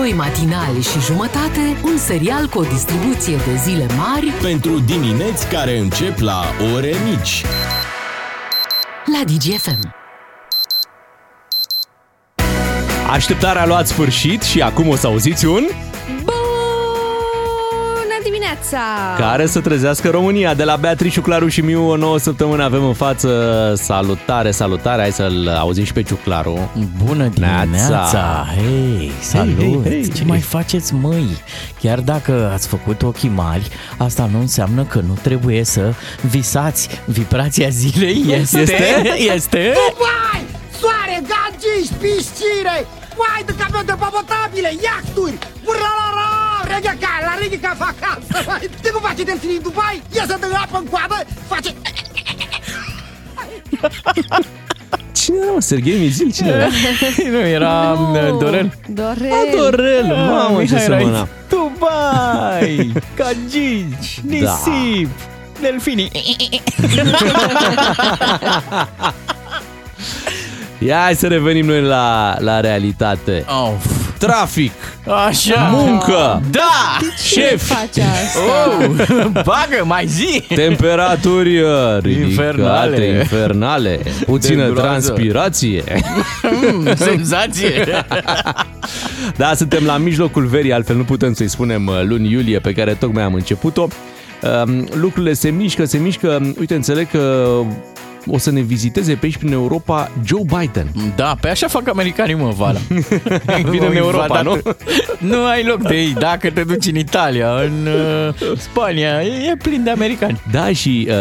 Doi matinali și jumătate, un serial cu o distribuție de zile mari Pentru dimineți care încep la ore mici. la DGFM. Așteptarea a luat sfârșit și acum o să auziți un Bună dimineața! care să trezească România. De la Beatrice, Claru și Miu, o nouă săptămână avem în față. Salutare, salutare. Hai să-l auzim și pe Ciuclaru. Bună dimineața! Neața. Hei, salut! hei, hei, Ce hei. mai faceți, măi? Chiar dacă ați făcut ochii mari, asta nu înseamnă că nu trebuie să visați. Vibrația zilei este... Este? este... Vai! Soare, gagici, piscine! Vai de camion de potabile, iahturi! Urarara! Regheca, la regheca fac asta! vai. De cum face delfinii în Dubai? Iese de apă în coadă, face... Cine era, mă? Serghei Mizil? Cine era? nu, era no. Dorel. Dorel! Adorel, mamă, ce Mihai semăna. Raiț. Dubai! Cagici! Nisip! Delfinii! Ia hai să revenim noi la, la realitate. Of. Trafic, Așa! muncă, Da! șef, Face asta. Oh, bagă, mai zi! temperaturi uh, ridicate, Infernale. infernale, puțină De groază. transpirație. Mm, senzație! Da, suntem la mijlocul verii, altfel nu putem să-i spunem uh, luni iulie pe care tocmai am început-o. Um, Lucrurile se mișcă, se mișcă. Uite, înțeleg că o să ne viziteze pe aici prin Europa Joe Biden. Da, pe așa fac americanii, mă, Vala. Vine în Europa, nu? Nu ai loc de ei. Dacă te duci în Italia, în uh, Spania, e, e plin de americani. Da, și uh,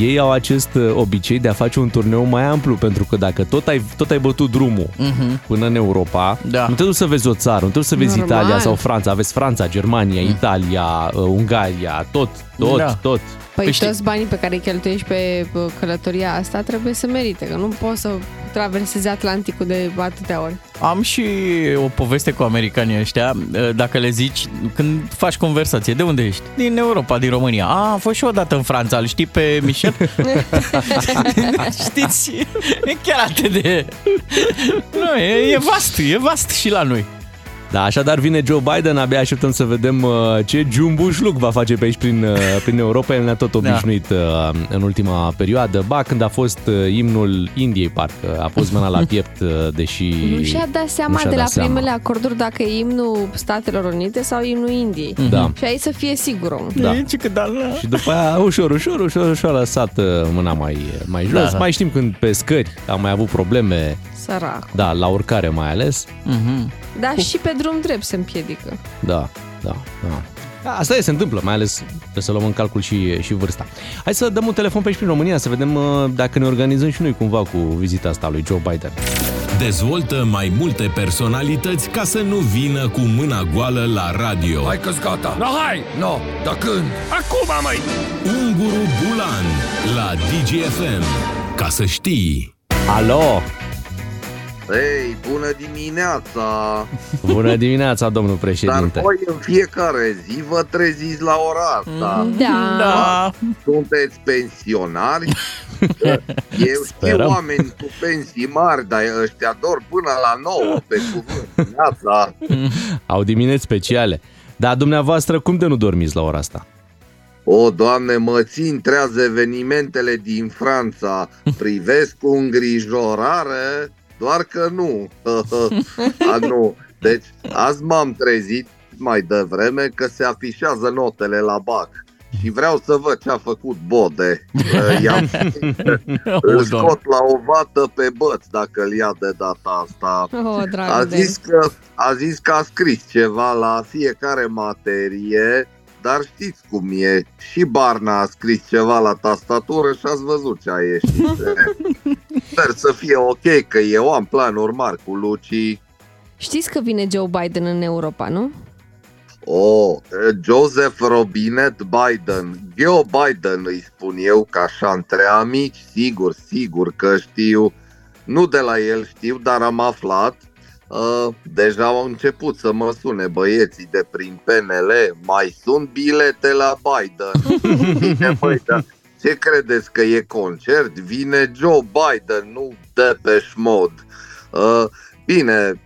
ei au acest uh, obicei de a face un turneu mai amplu, pentru că dacă tot ai, tot ai bătut drumul uh-huh. până în Europa, Mhm. Da. nu te duci să vezi o țară, nu te duci să vezi Normal. Italia sau Franța, aveți Franța, Germania, Italia, uh, Ungaria, tot, tot, Da. tot. Păi Păi știi- toți banii pe care îi cheltuiești pe bă, călătoria asta trebuie să merite, că nu poți să traversezi Atlanticul de atâtea ori. Am și o poveste cu americanii ăștia. Dacă le zici, când faci conversație, de unde ești? Din Europa, din România. A, am fost și odată în Franța, îl știi pe Michel? Știți? E chiar atât de... Nu, e, e vast, e vast și la noi. Da, așadar vine Joe Biden, abia așteptăm să vedem uh, ce jumbușluc va face pe aici prin, uh, prin Europa. El ne-a tot Da. obișnuit uh, în ultima perioadă. Ba, când a fost uh, imnul Indiei, parcă, a pus mâna la piept, uh, deși... Nu și-a dat seama nu și-a de la dat seama. primele acorduri dacă e imnul Statelor Unite sau imnul Indiei. Da. Și aici să fie sigur om. Da. E, ce că da, la... Și după aia, ușor, ușor, ușor, ușor a lăsat uh, mâna mai, mai jos. Da, Da, da. Mai știm când pe scări a mai avut probleme, Sărac. da, la urcare mai ales. Mhm. Dar și pe drum drept se împiedică. Da, da, da. Da, Asta e, se întâmplă, mai ales trebuie să luăm în calcul și, și vârsta. Hai să dăm un telefon pe aici prin România, să vedem uh, dacă ne organizăm și noi cumva cu vizita asta lui Joe Biden. Dezvoltă mai multe personalități ca să nu vină cu mâna goală la radio. Hai că gata. No, hai! No, dar când? Acum, măi! Unguru Bulan la DGFM. Ca să știi. Alo! Ei, bună dimineața! Bună dimineața, domnul Dar președinte. voi în fiecare zi vă treziți la ora asta. Da. Da. Sunteți pensionari? Eu știu Sperăm. oameni cu pensii mari, dar ăștia dor până la 9 pe cuvânt. Dimineața. Au dimineți speciale. Dar dumneavoastră, cum de nu dormiți la ora asta? O, doamne, mă țin trează evenimentele din Franța. Privesc cu îngrijorare, doar că nu. A, nu. Deci, azi m-am trezit mai devreme că se afișează notele la BAC. Și vreau să văd ce a făcut Bode. I-am îl scot la o vată pe băț dacă îl ia de data asta. Oh, dragă A de zis, că, a zis că a scris ceva la fiecare materie, dar știți cum e. Și Barna a scris ceva la tastatură și ați văzut ce a ieșit. Sper să fie ok, că eu am planuri mari cu Luci. Știți că vine Joe Biden în Europa, nu? Oh, Joseph Robinet Biden. Joe Biden îi spun eu, ca așa între amici, sigur, sigur că știu. Nu de la el știu, dar am aflat. Uh, deja au început să mă sune băieții de prin PNL. Mai sunt bilete la Biden. Bine, băi, dar ce credeți că e concert? Vine Joe Biden, nu Depeche Mode. Uh, bine,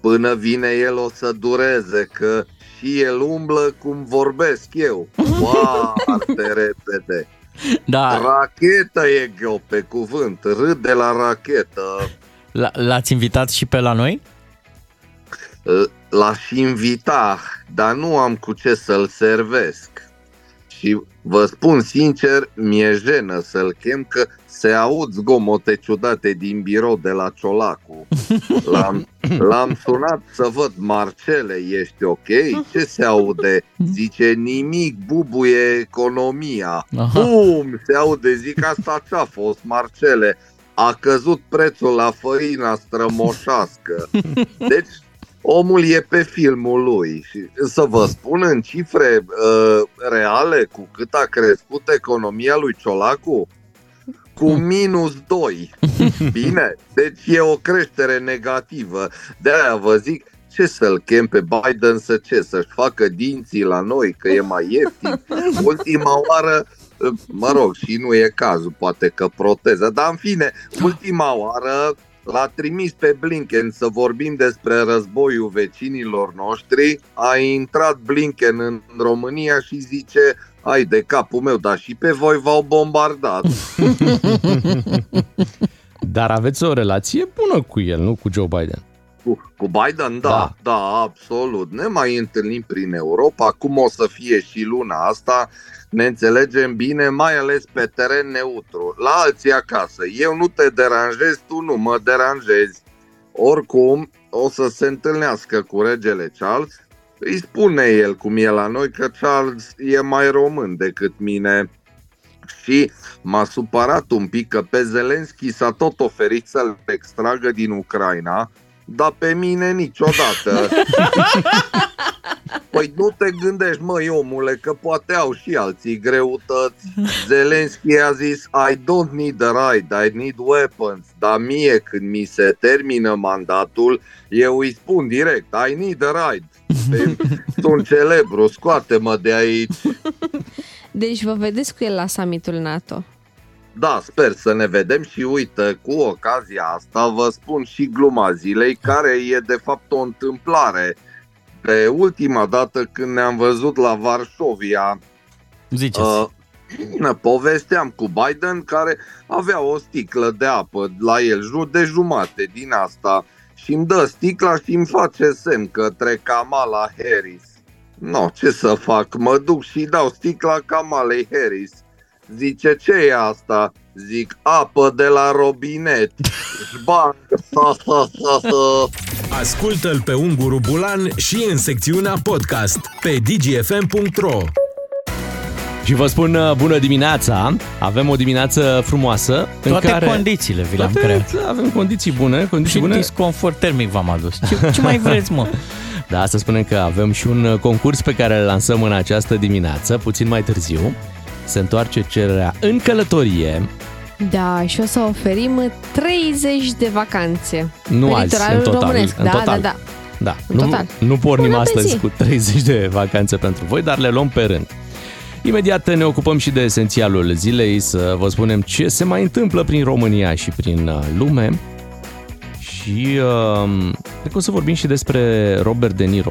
până vine el o să dureze, că și el umblă cum vorbesc eu. Foarte repede. Da, Rachetă e Gheo, pe cuvânt. Râd de la rachetă. l- l-ați invitat și pe la noi? L-aș invita, dar nu am cu ce să-l servesc. Și vă spun sincer, mi-e jenă să-l chem că se aud zgomote ciudate din birou de la Ciolacu. L-am, l-am sunat să văd, Marcele, ești ok? Ce se aude? Zice, nimic, bubuie economia. Aha. Bum, se aude, zic, asta ce-a fost, Marcele? A căzut prețul la făina strămoșească. Deci, omul e pe filmul lui și să vă spun în cifre uh, reale cu cât a crescut economia lui Ciolacu? Cu minus 2. Bine, deci e o creștere negativă. De aia vă zic, ce să-l chem pe Biden să ce? Să-și facă dinții la noi, că e mai ieftin? Ultima oară, uh, mă rog, și nu e cazul, poate că proteză, dar în fine, ultima oară L-a trimis pe Blinken să vorbim despre războiul vecinilor noștri. A intrat Blinken în România și zice ai de capul meu, dar și pe voi v-au bombardat. Dar aveți o relație bună cu el, nu cu Joe Biden. Cu, cu Biden, da, Da. da, da, absolut. Ne mai întâlnim prin Europa, cum o să fie și luna asta, ne înțelegem bine, mai ales pe teren neutru. La alții acasă. Eu nu te deranjez, tu nu mă deranjezi. Oricum, o să se întâlnească cu regele Charles. Îi spune el cum e la noi că Charles e mai român decât mine. Și m-a supărat un pic că pe Zelenski s-a tot oferit să-l extragă din Ucraina, dar pe mine niciodată. Păi nu te gândești, măi omule, că poate au și alții greutăți. Zelenski a zis, I don't need a ride, I need weapons. Dar mie când mi se termină mandatul, eu îi spun direct, I need a ride. Pe- Sunt celebru, scoate-mă de aici. Deci vă vedeți cu el la summitul NATO. Da, sper să ne vedem și uite, cu ocazia asta vă spun și gluma zilei, care e de fapt o întâmplare. De ultima dată când ne-am văzut la Varșovia, Ziceți. uh, ne povesteam cu Biden care avea o sticlă de apă la el, ju- de jumate din asta, și îmi dă sticla și îmi face semn către Kamala Harris. No, ce să fac? Mă duc și dau sticla Kamalei Harris. Zice, ce e asta? Zic, apă de la robinet. Șbang! Ascultă-l pe Unguru Bulan și în secțiunea podcast pe dgfm.ro Și vă spun uh, bună dimineața, avem o dimineață frumoasă Toate în care... condițiile vi le-am Toate- creat. Avem condiții bune, condiții Și bune. disconfort termic v-am adus. Ce, ce mai vreți, mă? Da, să spunem că avem și un uh, concurs pe care îl lansăm în această dimineață, puțin mai târziu. Se întoarce cererea în călătorie, Da, și o să oferim 30 de vacanțe. nu Pe azi, litoralul în total. românesc. În da, total. da, da. Da, În nu, total. nu pornim Până pe astăzi zi. cu 30 de vacanțe pentru voi, dar le luăm pe rând. Imediat ne ocupăm și de esențialul zilei, să vă spunem ce se mai întâmplă prin România și prin uh, lume. Și uh, cred că o să vorbim și despre Robert De Niro.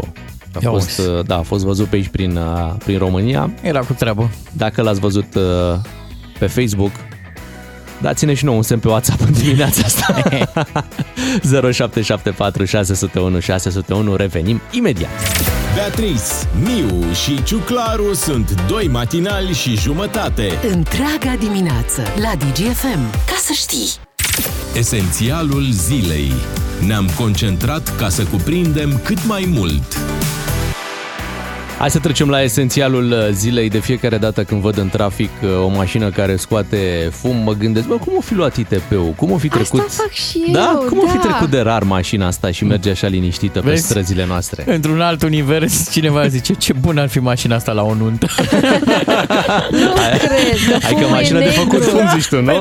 A Ia fost, uzi. uh, da, a fost văzut pe aici prin, uh, prin România. Era cu treabă. Dacă l-ați văzut uh, pe Facebook, dați-ne și nouă un semn pe WhatsApp în dimineața asta. 0774 601 601, revenim imediat. Beatrice, Miu și Ciuclaru sunt doi matinali și jumătate. Întreaga dimineață la DGFM. Ca să știi! Esențialul zilei. Ne-am concentrat ca să cuprindem cât mai mult. Hai să trecem la esențialul uh, zilei. De fiecare dată când văd în trafic uh, o mașină care scoate fum, mă gândesc, bă, cum o fi luat ITP-ul? Cum o fi trecut? Asta fac și da? eu, Cum o fi da. trecut de rar mașina asta și merge așa liniștită pe Vezi? străzile noastre? Într-un alt univers, cineva zice ce bun ar fi mașina asta la o nuntă. Nu cred că Hai că fumul mașina e de făcut negru. fum, zici tu, nu?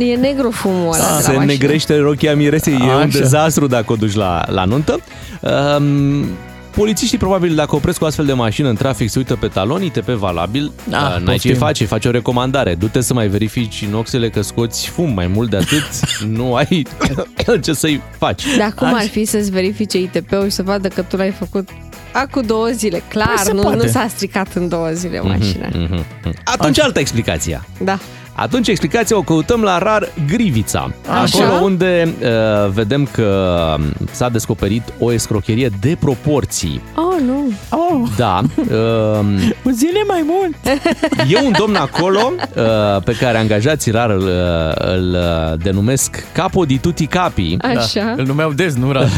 E, e negru fumul ăla de la Se mașină. negrește rochia miresei, e un Așa. dezastru dacă o duci la, la nuntă. Um, Polițiștii probabil dacă opresc o astfel de mașină în trafic se uită pe talon, ITP valabil, Da, da, n-ai poftim. ce face, faci o recomandare. Du-te să mai verifici noxele că scoți fum mai mult de atât, nu ai ce să-i faci. Dar cum ar fi să-ți verifice ITP-ul și să vadă că tu l-ai făcut acum două zile? Clar, Păi se nu, poate. nu s-a stricat în două zile mașina. Mhm. Atunci altă explicație. Da. Atunci explicația o căutăm la rar Grivița. Așa. Acolo unde uh, vedem că s-a descoperit o escrocherie de proporții. Oh, nu. Oh, Da. Uh, zile mai mult. e un domn acolo uh, pe care angajații rar îl, uh, îl uh, denumesc Capo di tutti capi. Așa. Da. Îl numeau Dez, nu Rad.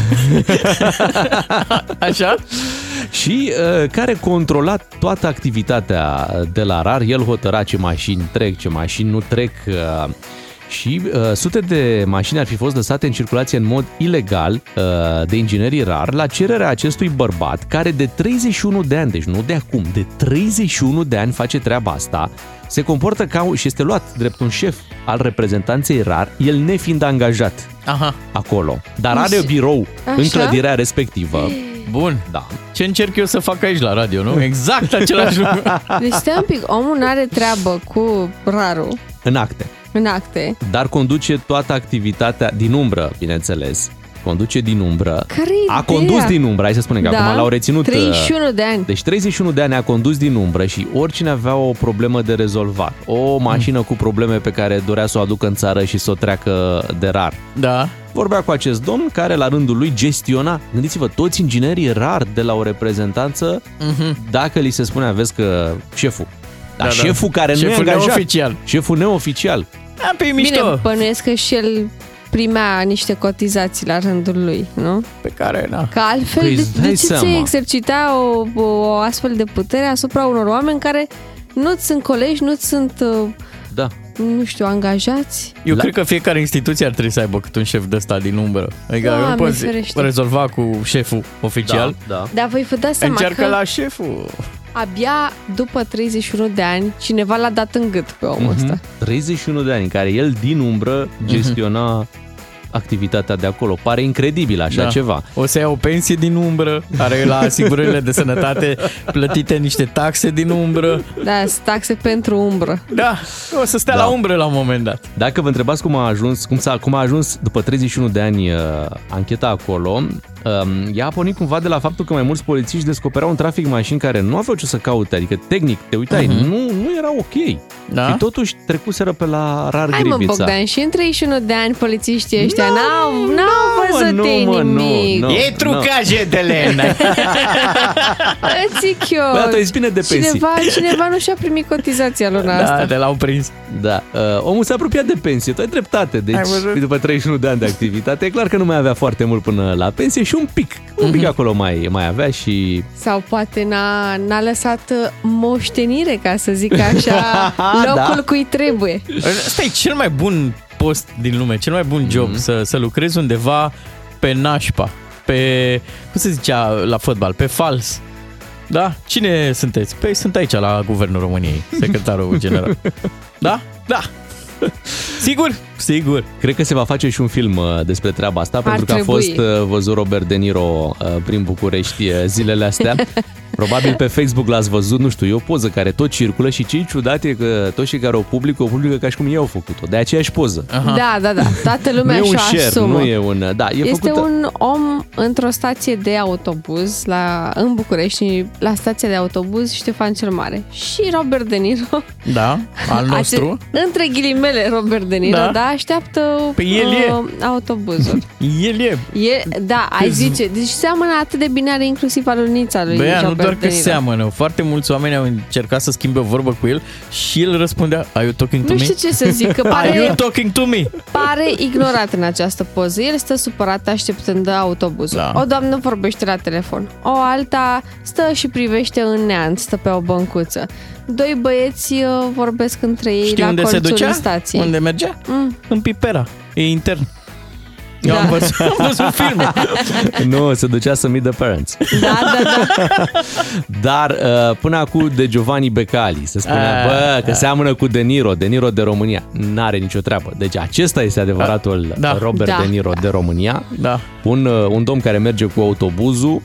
Așa? Și uh, care controla toată activitatea de la RAR. El hotăra ce mașini trec, ce mașini nu trec uh, și uh, sute de mașini ar fi fost lăsate în circulație în mod ilegal uh, de inginerii RAR la cererea acestui bărbat care de 31 de ani, deci nu de acum, de 31 de ani face treaba asta, se comportă ca un- și este luat drept un șef al reprezentanței RAR, el nefiind angajat Aha, acolo, dar are birou în Așa? clădirea respectivă. Bun. Da. Ce încerc eu să fac aici la radio, nu? Exact același lucru. Deci stai un pic, omul nu are treabă cu rarul În acte. în acte. dar conduce toată activitatea din umbră, bineînțeles. Conduce din umbră. Care A condus din umbră, hai să spunem că acum l-au reținut. uh, 31 de ani. Deci 31 de ani a condus din umbră și oricine avea o problemă de rezolvat, o mașină cu probleme pe care dorea să o aducă în țară și să o treacă de rar. Da. Vorbea cu acest domn care la rândul lui gestiona, gândiți-vă, toți inginerii rar de la o reprezentanță, dacă li se spune, vezi că șeful, dar Da, da. șeful care nu Șeful e angajat, neoficial. șeful neoficial, Da, pe Bine, mișto. bănuiesc că și el primea niște cotizații la rândul lui, nu? Pe care, da. Că altfel, Păi de, îți de dai ce ți seama. exercita o, o astfel de putere asupra unor oameni care nu-ți sunt colegi, nu-ți sunt, uh, da. nu știu, angajați? Eu La- cred că fiecare instituție ar trebui să aibă cât un șef de ăsta din umbră. Adică Doamne nu poți ferește. rezolva cu șeful oficial. Da, da. Dar voi vă dați seama Încearcă că la șeful. Abia după 31 de ani cineva l-a dat în gât pe omul Mhm. ăsta. 31 de ani în care el din umbră gestiona activitatea de acolo. Pare incredibil așa Da. ceva. O să ia o pensie din umbră, are la asigurările de sănătate plătite niște taxe din umbră. Da, sunt taxe pentru umbră. Da, o să stea Da. la umbră la un moment dat. Dacă vă întrebați cum a ajuns, cum, s-a, cum a ajuns după 31 de ani uh, ancheta acolo, um, ea a pornit cumva de la faptul că mai mulți polițiști descoperau în trafic mașini care nu aveau ce să caute, adică tehnic, te uitai, uh-huh. nu, nu era ok. Da? Și totuși trecuseră pe la rar Hai mă, grivița. Bogdan, și în 31 de ani polițiștii ăștia Nu, n-au, nu, n-au văzut nu, ei mă, nu, nimic. nu. E trucaje de lemn. Îți zic eu. Băi, atunci îți bine de pensii. cineva, cineva nu și-a primit cotizația luna Da, asta. de l-au prins. Da, uh, omul s-a apropiat de pensie, tu ai dreptate. Deci, Ai văzut? după 31 de ani de activitate, e clar că nu mai avea foarte mult până la pensie și un pic, un Mhm. pic acolo mai, mai avea și... Sau poate n-a, n-a lăsat uh, moștenire, ca să zic așa, locul Da. cui trebuie. Ăsta e cel mai bun post din lume, cel mai bun job, Mhm. să, să lucrezi undeva pe nașpa, pe, cum se zicea la fotbal, pe fals. Da? Cine sunteți? Păi sunt aici la Guvernul României, secretarul general. Da? Da. Sigur? Sigur. Cred că se va face și un film uh, despre treaba asta, pentru că a trebui. fost uh, văzut Robert De Niro uh, prin București uh, zilele astea. Probabil pe Facebook l-ați văzut, nu știu, e o poză care tot circulă și ce ciudat e că toți cei care o publică, o publică ca și cum ei au făcut-o, de aceeași poză. Da, da, da. Toată Nu lumea e un și-o share, asumă. nu e un... Da, e este făcută... un om într-o stație de autobuz la, în București, la stația de autobuz Ștefan cel Mare. Și Robert De Niro, Da? Al nostru? Ace- între ghilimele Robert De Niro, Da. da, da așteaptă Păi el e. uh, autobuzul. El e. E, da, ai zice. Deci seamănă atât de bine, are inclusiv alunița lui Băia, nu Robert doar De că Niro. seamănă. Foarte mulți oameni au încercat să schimbe o vorbă cu el și el răspundea Are you talking to Nu me? știu ce să zic, că Are you pare, talking to me? pare ignorat în această poză. El stă supărat așteptând autobuzul. Da. O doamnă vorbește la telefon. O alta stă și privește în neant, stă pe o băncuță. Doi băieți uh, vorbesc între ei Știi la unde se colțul ducea? stației. Unde mergea? Mm. În Pipera. E intern. Eu Da. am văzut, am văzut filme. Nu, se ducea să meet the parents. Da, da, da. Dar uh, până acum de Giovanni Becali se spunea, Ah, bă, că seamănă cu De Niro, De Niro de România. N-are nicio treabă. Deci acesta este adevăratul Da. Robert Da. De Niro de România. Da. Un, uh, un domn care merge cu autobuzul,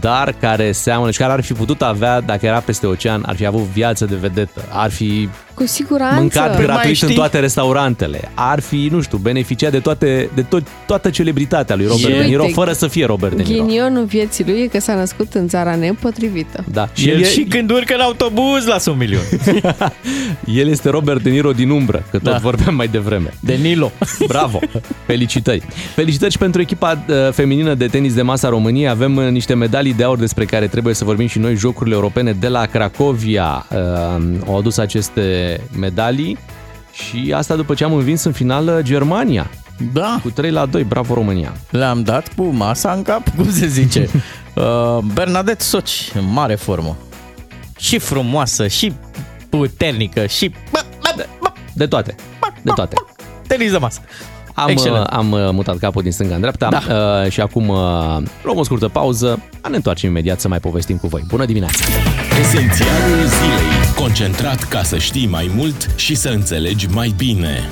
dar care seamănă și care ar fi putut avea, dacă era peste ocean, ar fi avut viață de vedetă, ar fi Cu siguranță. mâncat Păi mai gratuit știi- în toate restaurantele, ar fi, nu știu, beneficiat de, toate, de tot, toată celebritatea lui Robert Și De Niro, uite, fără să fie Robert De Niro. Ghinionul vieții lui e că s-a născut în țara nepotrivită. Da. Și el și când urcă în autobuz lasă un milion. el este Robert De Niro din umbră, că tot Da. vorbeam mai devreme. De Nilo. Bravo! Felicitări! Felicitări și pentru echipa uh, feminină de tenis de masa României. Avem uh, niște medalii de aur despre care trebuie să vorbim și noi. Jocurile europene de la Cracovia uh, au adus aceste medalii și asta după ce am învins în finală Germania Da. cu 3 la 2. Bravo România! Le-am dat cu masa în cap, cum se zice. Uh, Bernadette Soci, în mare formă. Și frumoasă, și puternică, și... Bă, bă, bă, De toate! De toate! tenis de masă. Am, Excelent. uh, am uh, mutat capul din stânga în dreapta Da. uh, și acum uh, luăm o scurtă pauză. Ne întoarcem imediat să mai povestim cu voi. Bună dimineața! Esențialul zilei. Concentrat ca să știi mai mult și să înțelegi mai bine.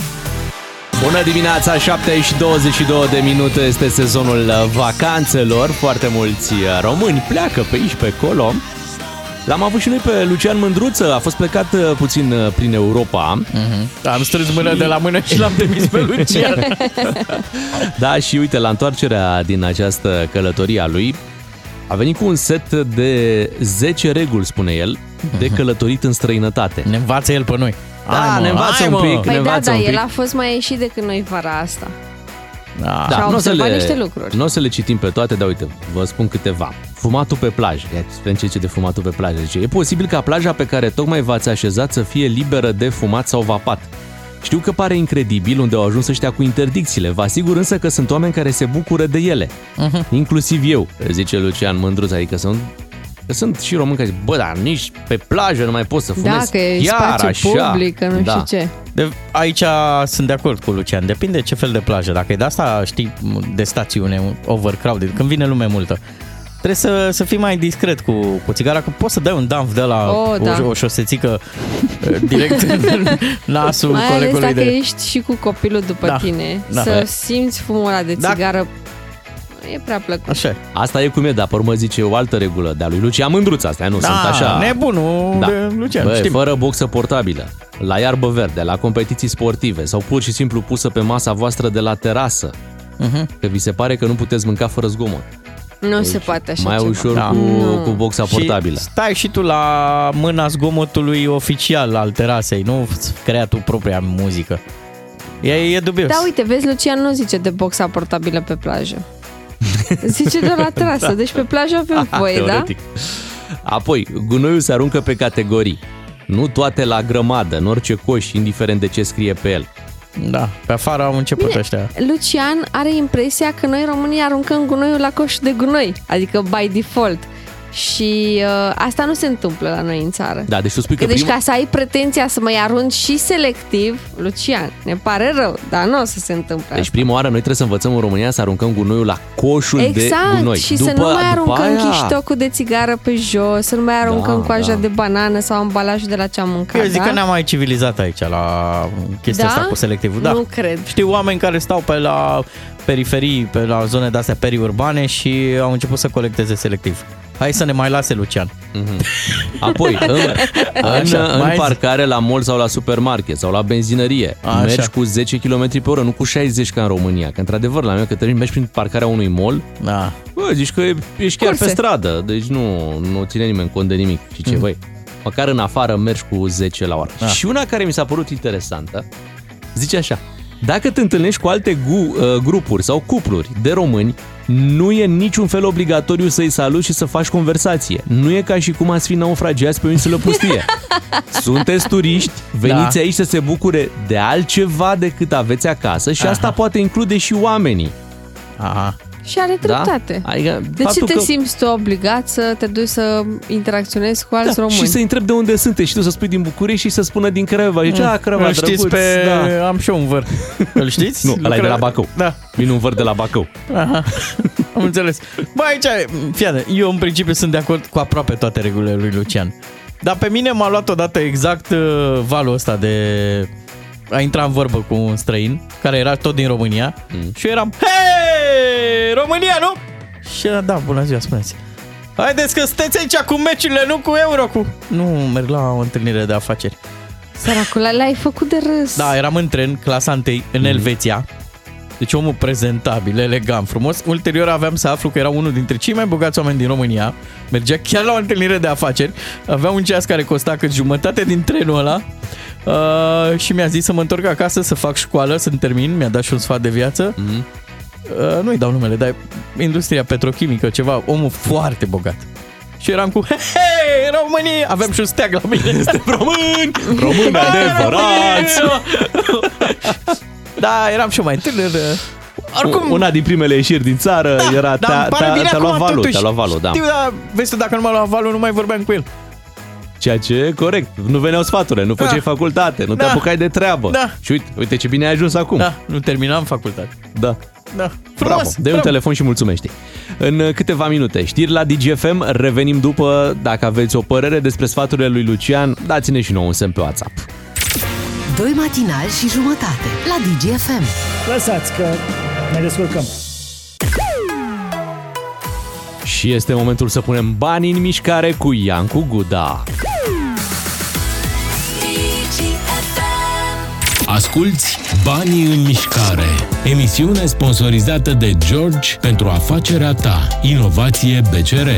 Bună dimineața, 7 și 22 de minute este sezonul uh, vacanțelor. Foarte mulți uh, români pleacă pe aici, pe acolo. L-am avut și noi pe Lucian Mândruță, a fost plecat uh, puțin uh, prin Europa. Am strâns mână de la mână și l-am trimis pe Lucian. Da, și uite, la întoarcerea din această călătorie a lui, a venit cu un set de 10 reguli, spune el, de călătorit în străinătate. ne învață el pe noi. Da, Hai, mă, ne învață hai, un mă. pic. Ne Păi da, învață dar un el pic. a fost mai ieșit decât noi vara asta. Da. Și a nu o să observat niște lucruri. Nu o să le citim pe toate, dar uite, vă spun câteva. Fumatul pe plajă. Ia să vedem ce zice de fumatul pe plajă. Zice, e posibil ca plaja pe care tocmai v-ați așezat să fie liberă de fumat sau vapat. Știu că pare incredibil unde au ajuns ăștia cu interdicțiile. Vă asigur însă că sunt oameni care se bucură de ele. Uh-huh. Inclusiv eu, zice Lucian Mândruț, adică sunt Că sunt și români care zic, bă, dar nici pe plajă nu mai pot să fumez Da, că e chiar spațiu așa. public, că nu da. știu ce. De, aici sunt de acord cu Lucian. Depinde ce fel de plajă. Dacă e de asta, știi, de stațiune, overcrowded, când vine lume multă, trebuie să, să fii mai discret cu, cu țigara, că poți să dai un dump de la Oh, da. o, o șosețică eh, direct în nasul Mai ales colegului dacă de... ești și cu copilul după Da, tine. da. Să simți fumul ăla de Da. Țigară. E prea plăcut. Așa e. Asta e cum e, dar pe urmă zice o altă regulă de-a lui Lucian Mândruț, astea nu sunt așa. nebunul Da. de Lucian, Băi, știm. fără boxă portabilă, la iarbă verde, la competiții sportive sau pur și simplu pusă pe masa voastră de la terasă, Mhm. că vi se pare că nu puteți mânca fără zgomot. Nu se poate așa Mai ceva. ușor Da. cu, Nu. cu boxa portabilă. Și stai și tu la mâna zgomotului oficial al terasei, nu crea tu propria muzică. E, e dubios. Da, uite, vezi, Lucian nu zice de boxa portabilă pe plajă. Zice de la terasă, deci pe plajă avem voie, da? Teoretic. Apoi, gunoiul se aruncă pe categorii. Nu toate la grămadă, în orice coș, indiferent de ce scrie pe el. Da, pe afară au început Bine, ăștia. Lucian are impresia că noi românii aruncăm gunoiul la coșul de gunoi, adică by default. Și uh, asta nu se întâmplă la noi în țară. Da, deci tu spui că Deci prima... ca să ai pretenția să mai arunci și selectiv, Lucian, ne pare rău, dar nu o să se întâmple Deci asta. prima oară noi trebuie să învățăm în România să aruncăm gunoiul la coșul de Exact, gunoi. și să nu mai aruncăm aia- chiștocul de țigară pe jos, să nu mai aruncăm Da, coaja da. de banană sau ambalajul de la ce am mâncat, Eu zic da? că ne-am mai civilizat aici la chestia Da? asta cu selectivul. Da. Nu cred. Știu oameni care stau pe la periferii, pe la zone de-astea periurbane și au început să colecteze selectiv. Hai să ne mai lase Lucian. Apoi, în, în, Așa, în mai zi. parcare la mall sau la supermarket sau la benzinărie, Așa. mergi cu 10 km pe oră, nu cu 60 ca în România. Că într-adevăr, la mine, că treci, mergi prin parcarea unui mall, Da. bă, zici că e- ești chiar Curse. pe stradă, deci nu, nu ține nimeni cont de nimic. Și ce, băi, măcar în afară mergi cu 10 la oră. Da. Și una care mi s-a părut interesantă, zice așa, dacă te întâlnești cu alte gu, uh, grupuri sau cupluri de români, nu e în niciun fel obligatoriu să-i saluți și să faci conversație. Nu e ca și cum ați fi naufragiați pe o insulă pustie. Sunteți turiști, veniți Da. aici să se bucure de altceva decât aveți acasă și asta Aha. poate include și oamenii. Aha. Și are dreptate. Da? Adică, De ce faptul te că... simți tu obligat să te duci să interacționezi cu alți Da, români? și să întreb de unde sunteți și tu să spui din București și să spună din Craiova. Zice, a, Craiova, Îl știți drăguț, pe... Da. Am și eu un văr. Îl știți? Nu, ăla e de Lucrează- la Bacău. Da. Vin un văr de la Bacău. Aha. Am înțeles. Bă, aici, fiată, eu în principiu sunt de acord cu aproape toate regulile lui Lucian. Dar pe mine m-a luat odată exact uh, valul ăsta de a intra în vorbă cu un străin, care era tot din România, mm. și eu eram, hei, România, nu? Și era, da, bună ziua, spuneți. Haideți că sunteți aici cu meciurile, nu cu euro. Cu... Nu, merg la o întâlnire de afaceri. Săracul, l-ai făcut de râs. Da, eram în tren, clasa 1, în Elveția. Deci omul prezentabil, elegant, frumos. Ulterior aveam să aflu că era unul dintre cei mai bogați oameni din România. Mergea chiar la o întâlnire de afaceri. Avea un ceas care costa cât jumătate din trenul ăla. Uh, și mi-a zis să mă întorc acasă, să fac școală, să termin. Mi-a dat și un sfat de viață. Mhm. Uh, nu-i dau numele, dar industria petrochimică, ceva, omul foarte bogat. Și eram cu, hei, hey, România! Aveam și un steag la mine. Este români! Români adevărați! Da, eram și eu mai tânăr. Oricum, Una din primele ieșiri din țară era Da, te-a, îmi pare te-a, bine te-a luat acum, valul, totuși. te-a luat valul, da. Știu, dar vezi tu, dacă nu m-a luat valul, nu mai vorbeam cu el. Ceea ce e corect. Nu veneau sfaturile, nu făceai Da. facultate, nu te Da. apucai de treabă. Da. Și uite, uite ce bine ai ajuns acum. Da, nu terminam facultate. Da. Da. Bravo, Frumos, dă un bravo. telefon și mulțumește. În câteva minute, știri la DGFM, revenim după. Dacă aveți o părere despre sfaturile lui Lucian, dați-ne și nouă un semn pe WhatsApp. Doi matinali și jumătate la DGFM. Lăsați că ne descurcăm. Și este momentul să punem bani în mișcare cu Iancu Guda. Asculți Banii în mișcare, emisiune sponsorizată de George pentru afacerea ta. Inovație BCR.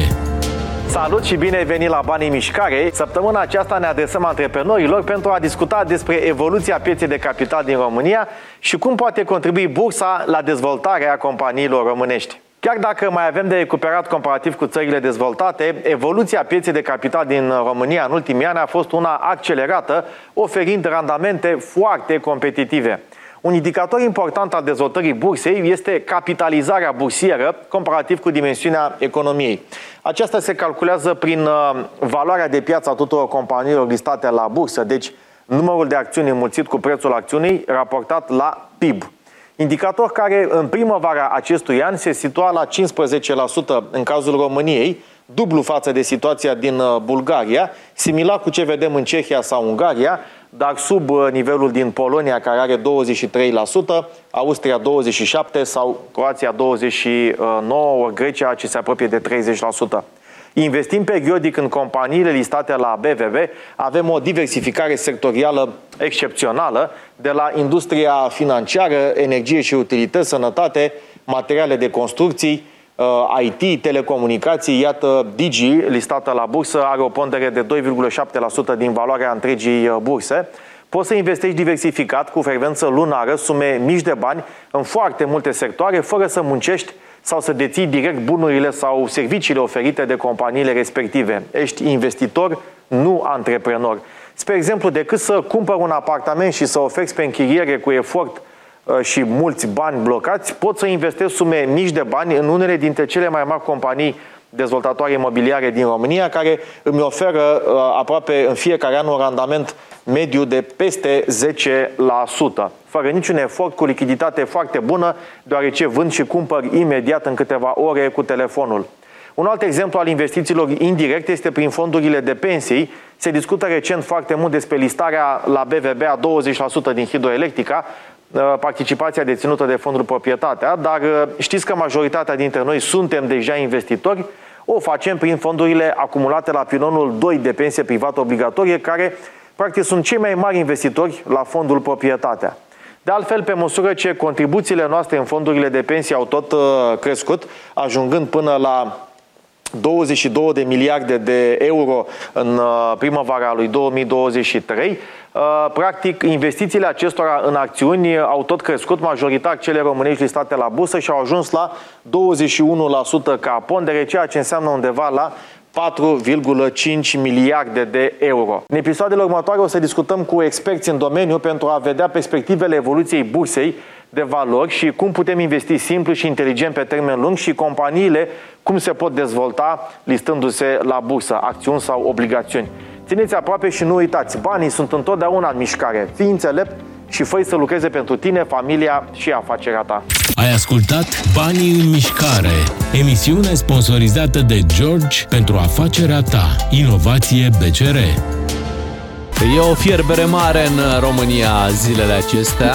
Salut și bine ai venit la Banii în Mișcare. Săptămâna aceasta ne adresăm antreprenorilor pentru a discuta despre evoluția pieței de capital din România și cum poate contribui bursa la dezvoltarea companiilor românești. Chiar dacă mai avem de recuperat comparativ cu țările dezvoltate, evoluția pieței de capital din România în ultimii ani a fost una accelerată, oferind randamente foarte competitive. Un indicator important al dezvoltării bursei este capitalizarea bursieră comparativ cu dimensiunea economiei. Aceasta se calculează prin uh, valoarea de piață a tuturor companiilor listate la bursă, deci numărul de acțiuni înmulțit cu prețul acțiunii raportat la PIB. Indicator care în primăvara acestui an se situa la 15% în cazul României, dublu față de situația din uh, Bulgaria, similar cu ce vedem în Cehia sau Ungaria, dar sub uh, nivelul din Polonia, care are 23%, Austria 27% sau Croația 29%, ori Grecia ce se apropie de 30%. Investim periodic în companiile listate la BVB, avem o diversificare sectorială excepțională, de la industria financiară, energie și utilități, sănătate, materiale de construcții, uh, IT, telecomunicații. Iată, Digi, listată la bursă, are o pondere de 2,7% din valoarea întregii uh, burse. Poți să investești diversificat, cu frecvență lunară, sume mici de bani, în foarte multe sectoare, fără să muncești sau să deții direct bunurile sau serviciile oferite de companiile respective. Ești investitor, nu antreprenor. Spre exemplu, decât să cumpăr un apartament și să oferți pe închiriere cu efort uh, și mulți bani blocați, pot să investesc sume mici de bani în unele dintre cele mai mari companii dezvoltatoare imobiliare din România, care îmi oferă uh, aproape în fiecare an un randament mediu de peste 10%, fără niciun efort, cu lichiditate foarte bună, deoarece vând și cumpăr imediat în câteva ore cu telefonul. Un alt exemplu al investițiilor indirecte este prin fondurile de pensii. Se discută recent foarte mult despre listarea la BVB a 20% din hidroelectrica, uh, participația deținută de fondul proprietatea, dar uh, știți că majoritatea dintre noi suntem deja investitori, o facem prin fondurile acumulate la pilonul 2 de pensie privată obligatorie, care practic sunt cei mai mari investitori la fondul proprietatea. De altfel, pe măsură ce contribuțiile noastre în fondurile de pensie au tot uh, crescut, ajungând până la 22 de miliarde de euro în uh, primăvara lui 2023. Uh, Practic, investițiile acestora în acțiuni au tot crescut, majoritar cele românești listate la bursă și au ajuns la 21% ca pondere, ceea ce înseamnă undeva la 4,5 miliarde de euro. În episoadele următoare o să discutăm cu experți în domeniu pentru a vedea perspectivele evoluției bursei de valori și cum putem investi simplu și inteligent pe termen lung și companiile cum se pot dezvolta listându-se la bursă, acțiuni sau obligațiuni. Țineți aproape și nu uitați, banii sunt întotdeauna în mișcare. Fii înțelept și fă să lucreze pentru tine, familia și afacerea ta. Ai ascultat Banii în mișcare, emisiune sponsorizată de George pentru afacerea ta. Inovație BCR. E o fierbere mare în România zilele acestea.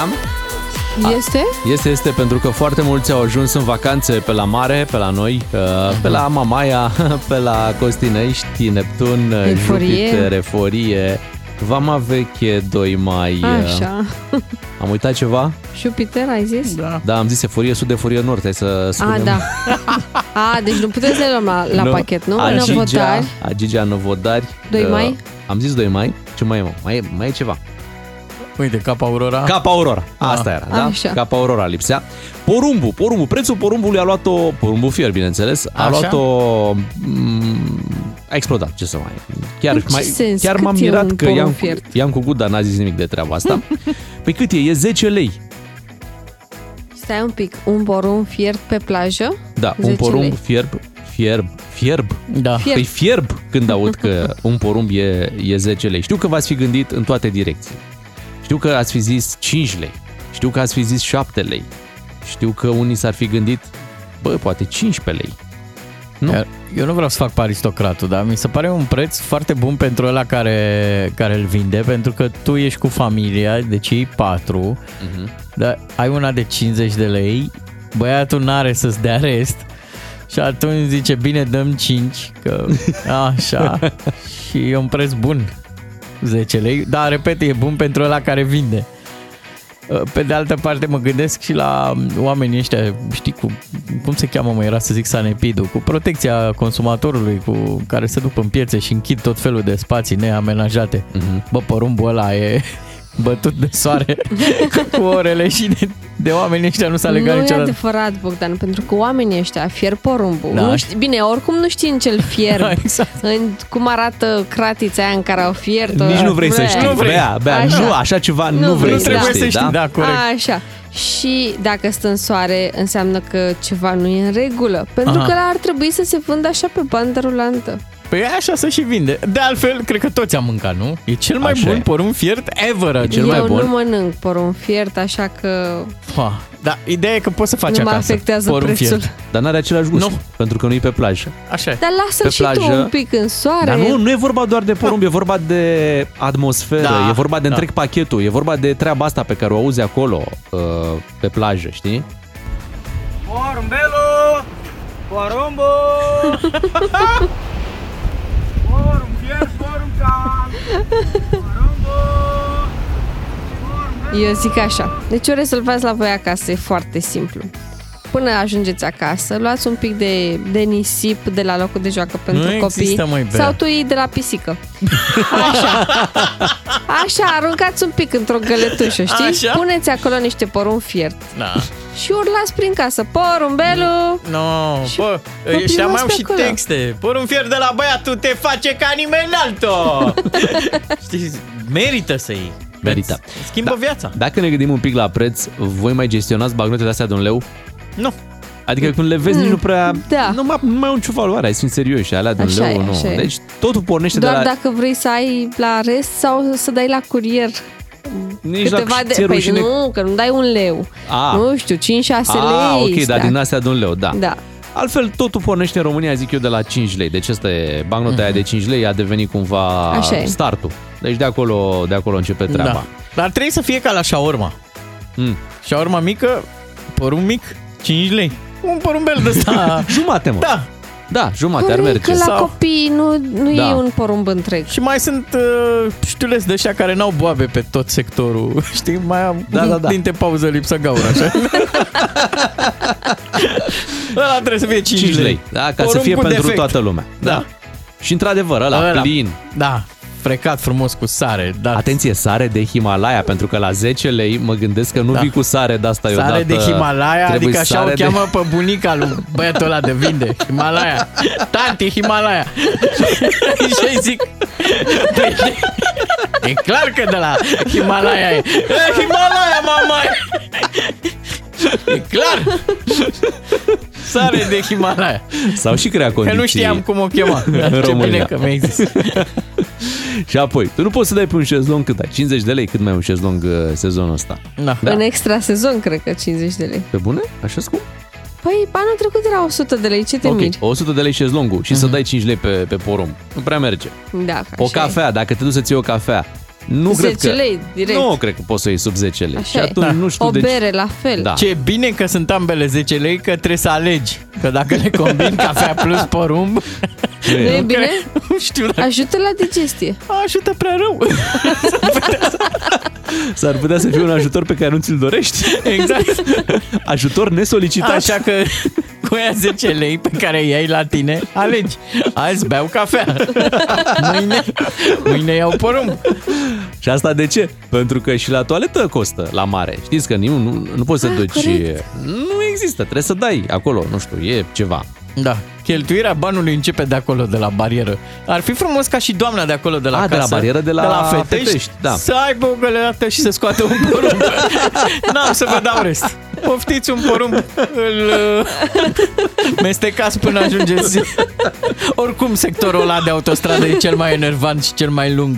Este? Este, este, pentru că foarte mulți au ajuns în vacanțe pe la mare, pe la noi, uh, pe la Mamaia, pe la Costinești, Neptun, uh, Eforie. Jupiter, Eforie, Vama Veche, 2 mai. uh, Așa. Am uitat ceva? Jupiter, ai zis? Da. Da, am zis Eforie Sud, Eforie Nord, hai să spunem. A, da. A, deci nu puteți să le luăm la, la Nu. pachet, nu? Agigea, Novodari. Agigea, Novodari. 2 uh, mai? Am zis 2 mai. Ce mai e, mă? Mai e, mai e ceva. Uite, Cap Aurora. Cap Aurora. Asta Ah. era, da? Așa. Cap Aurora lipsea. Porumbu, porumbu. Prețul porumbului a luat-o, porumbu fier, bineînțeles, a Așa? luat-o... mm, A explodat, ce să mai... Chiar, În ce mai, sens? chiar Cât m-am e mirat un că porumb i-am, fiert? i-am cu gât, dar n-a zis nimic de treaba asta. păi cât e? E 10 lei. Stai un pic, un porumb fiert pe plajă? Da, un 10 porumb lei. fierb, fierb, fierb. Da. Fierb. Păi fierb când aud că un porumb e, e 10 lei. Știu că v-ați fi gândit în toate direcții. Știu că ați fi zis 5 lei. Știu că ați fi zis 7 lei. Știu că unii s-ar fi gândit, bă, poate 15 lei. Nu. Iar Eu nu vreau să fac pe aristocratul, dar mi se pare un preț foarte bun pentru ăla care, care îl vinde, pentru că tu ești cu familia, deci ei patru, Mhm. dar ai una de 50 de lei, băiatul n-are să-ți dea rest și atunci zice, bine, dăm 5, că așa, și e un preț bun, 10 lei, dar, repet, e bun pentru ăla care vinde. Pe de altă parte mă gândesc și la oamenii ăștia, știi, cu, cum se cheamă, mă era să zic Sanepidu, cu protecția consumatorului, cu care se duc în piețe și închid tot felul de spații neamenajate. Mhm. Bă, porumbul ăla e bătut de soare cu orele și de, de oamenii ăștia nu s-a legat nu e niciodată. adevărat, Bogdan, pentru că oamenii ăștia fierb porumbul. Da. Nu știi, bine, oricum nu știi în ce-l fierb. exact. în, cum arată cratița aia în care au fiert Nici nu vrei să Ble. știi. Bea, bea, Așa. nu, așa ceva nu, vrei nu să trebuie știi, să știi, da? da, corect. Așa. Și dacă stă în soare, înseamnă că ceva nu e în regulă. Pentru Aha. că ar trebui să se vândă așa pe bandă rulantă. Păi așa să și vinde. De altfel, cred că toți am mâncat, nu? E cel mai Așa bun e. porumb fiert ever. E cel Eu mai bun. nu mănânc porumb fiert, așa că Ha. Da, ideea e că poți să faci nu mă acasă. afectează porumb prețul. fiert. Dar n-are același gust, Nu. pentru că nu e pe plajă. Așa e. Dar lasă-l Pe și tu plajă. un pic în soare. Dar nu, nu e vorba doar de porumb, e vorba de atmosferă, Da, e vorba de da. întreg pachetul, e vorba de treaba asta pe care o auzi acolo, uh, pe plajă, știi? Porumbelu! Porumbu! Porumb fier, porumb cal! Porumbu! Eu zic așa. Deci o rezolvați la voi acasă, e foarte simplu. Până ajungeți acasă, luați un pic de, de nisip de la locul de joacă pentru Nu copii. există, măi, Bea. sau tu iei de la pisică. Așa. Așa, aruncați un pic într-o găletușă, știi? Așa. Puneți acolo niște porumb fiert Da. și urlați prin casă. Porumbelu! No, Și bă, copilul ăștia mai ăsta au și acolo. texte. Porumb fiert de la băiatul te face ca nimeni altul. Știi, merită să iei. Merită. Îți Schimbă Da. viața. Dacă ne gândim un pic la preț, voi mai gestionați bagnotele astea de un leu? Nu. Adică când le vezi, nici nu prea... Da. Nu mai, nu mai au nicio valoare, hai să fim serioși, alea de un Așa leu, e, nu. așa e. Deci totul pornește Doar de la... dacă vrei să ai la rest sau să dai la curier. Nici la Câteva de... ți-e Păi rușine- nu, că nu dai un leu. A. Nu știu, 5-6 Ah, lei. ok, dar da. din astea de un leu, da. Da. Altfel, totul pornește în România, zic eu, de la 5 lei. Deci asta e, bancnota aia de 5 lei a devenit cumva Mhm. Așa e. startul. Deci de acolo, de acolo începe treaba. Da. Dar trebuie să fie ca la shawarma. Mm. Shawarma mică, porumb mic, 5 lei. Un porumbel de ăsta. Jumate, mă. Da. Da, jumate ar Corect, merge. că la Sau- copii nu, nu Da. e un porumb întreg. Și mai sunt uh, știuleți de ăștia care n-au boabe pe tot sectorul. Știi, mai am Da, da, da. dinte pauză lipsă gaură, așa. Ăla trebuie să fie 5, 5 lei. Da, ca să Porumb fie cu pentru defect. toată lumea. Da. Și într-adevăr, ăla, Ăla. plin. Da, frecat frumos cu sare. Da. Atenție, sare de Himalaya, pentru că la 10 lei mă gândesc că nu Da. vii cu sare de asta Sare odată. de Himalaya, Trebuie adică așa o sare de- cheamă pe bunica lui băiatul ăla de vinde. Himalaya. Tanti Himalaya. și îi zic... "Păi, E clar că de la Himalaya e. E, Himalaya, mama! E clar. Sare de Himalaya. Sau și crea Că condiții. nu știam cum o chema. în Ce România. bine că mi-ai zis. Și apoi, tu nu poți să dai pe un șezlong cât ai? 50 de lei, cât mai e un șezlong uh, sezonul ăsta? Da. În extra sezon, cred că 50 de lei. Pe bune? Așa scump? Păi, anul trecut era 100 de lei, ce te Ok, miri? 100 de lei șezlongul și să dai 5 lei pe, pe porumb. Nu prea merge. Da, O așa e. cafea, dacă te duci să-ți iei o cafea, Nu 10 cred că, lei, direct. Nu cred că poți să iei sub 10 lei. Așa și e. atunci nu știu o de ce. bere la fel. Da. Ce bine că sunt ambele 10 lei, că trebuie să alegi. Că dacă le combini cafea plus porumb, Nu e bine? nu știu dacă Ajută la digestie. ajută prea rău. S-ar putea să fie un ajutor pe care nu ți-l dorești. Exact. Ajutor nesolicitat. Așa că cu aia 10 lei pe care îi ai la tine, alegi. Azi beau cafea. Mâine, mâine iau porumb. Și asta de ce? Pentru că și la toaletă costă la mare. Știți că nu, nu, nu poți să Ah, duci... corect. Nu există, trebuie să dai acolo, nu știu, e ceva. Da. Cheltuirea banului începe de acolo, de la barieră. Ar fi frumos ca și doamna de acolo, de la A, casă, de la barieră, de la de la fetești, Fetești, da. să aibă o găleată și să scoată un porumb. N-am să vă dau rest. Poftiți un porumb, îl uh, mestecați până ajungeți. Oricum, sectorul ăla de autostradă e cel mai enervant și cel mai lung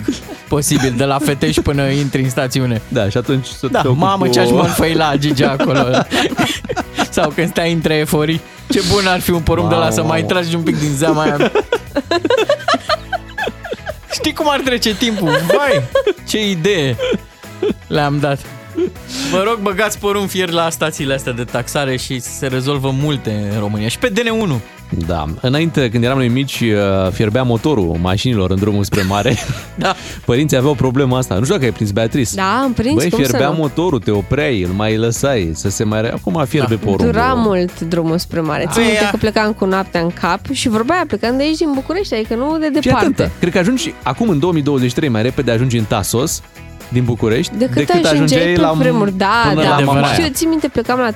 posibil, de la Fetești până intri în stațiune. Da, și atunci să Da, te ocupi mamă, cu- ce aș mărfăi la Gigi acolo. Sau când stai între eforii. Ce bun ar fi un porumb de la să Mamă. mai tragi un pic din zeama aia. Știi cum ar trece timpul? Vai, ce idee le-am dat. Vă rog, băgați porumb fier la stațiile astea de taxare și se rezolvă multe în România. Și pe DN1. Da, înainte, când eram noi mici, uh, fierbea motorul mașinilor în drumul spre mare. Da. Părinții aveau problema asta. Nu știu dacă ai prins, Beatrice. Da, am prins, Băi, cum să fierbea nu? motorul, te opreai, îl mai lăsai să se mai... Acum fierbe da. porumbul. Dura mult drumul spre mare. Țin Păi, minte ea- că plecam cu noaptea în cap și vorba aia plecând de aici din București, adică nu de Fii departe. atentă, cred că ajungi acum în 2023 mai repede ajungi în Tasos din București Decât, decât ajungeai pe la vremuri, da, până da. la Mamaia. Și eu țin minte, plecam la 3-4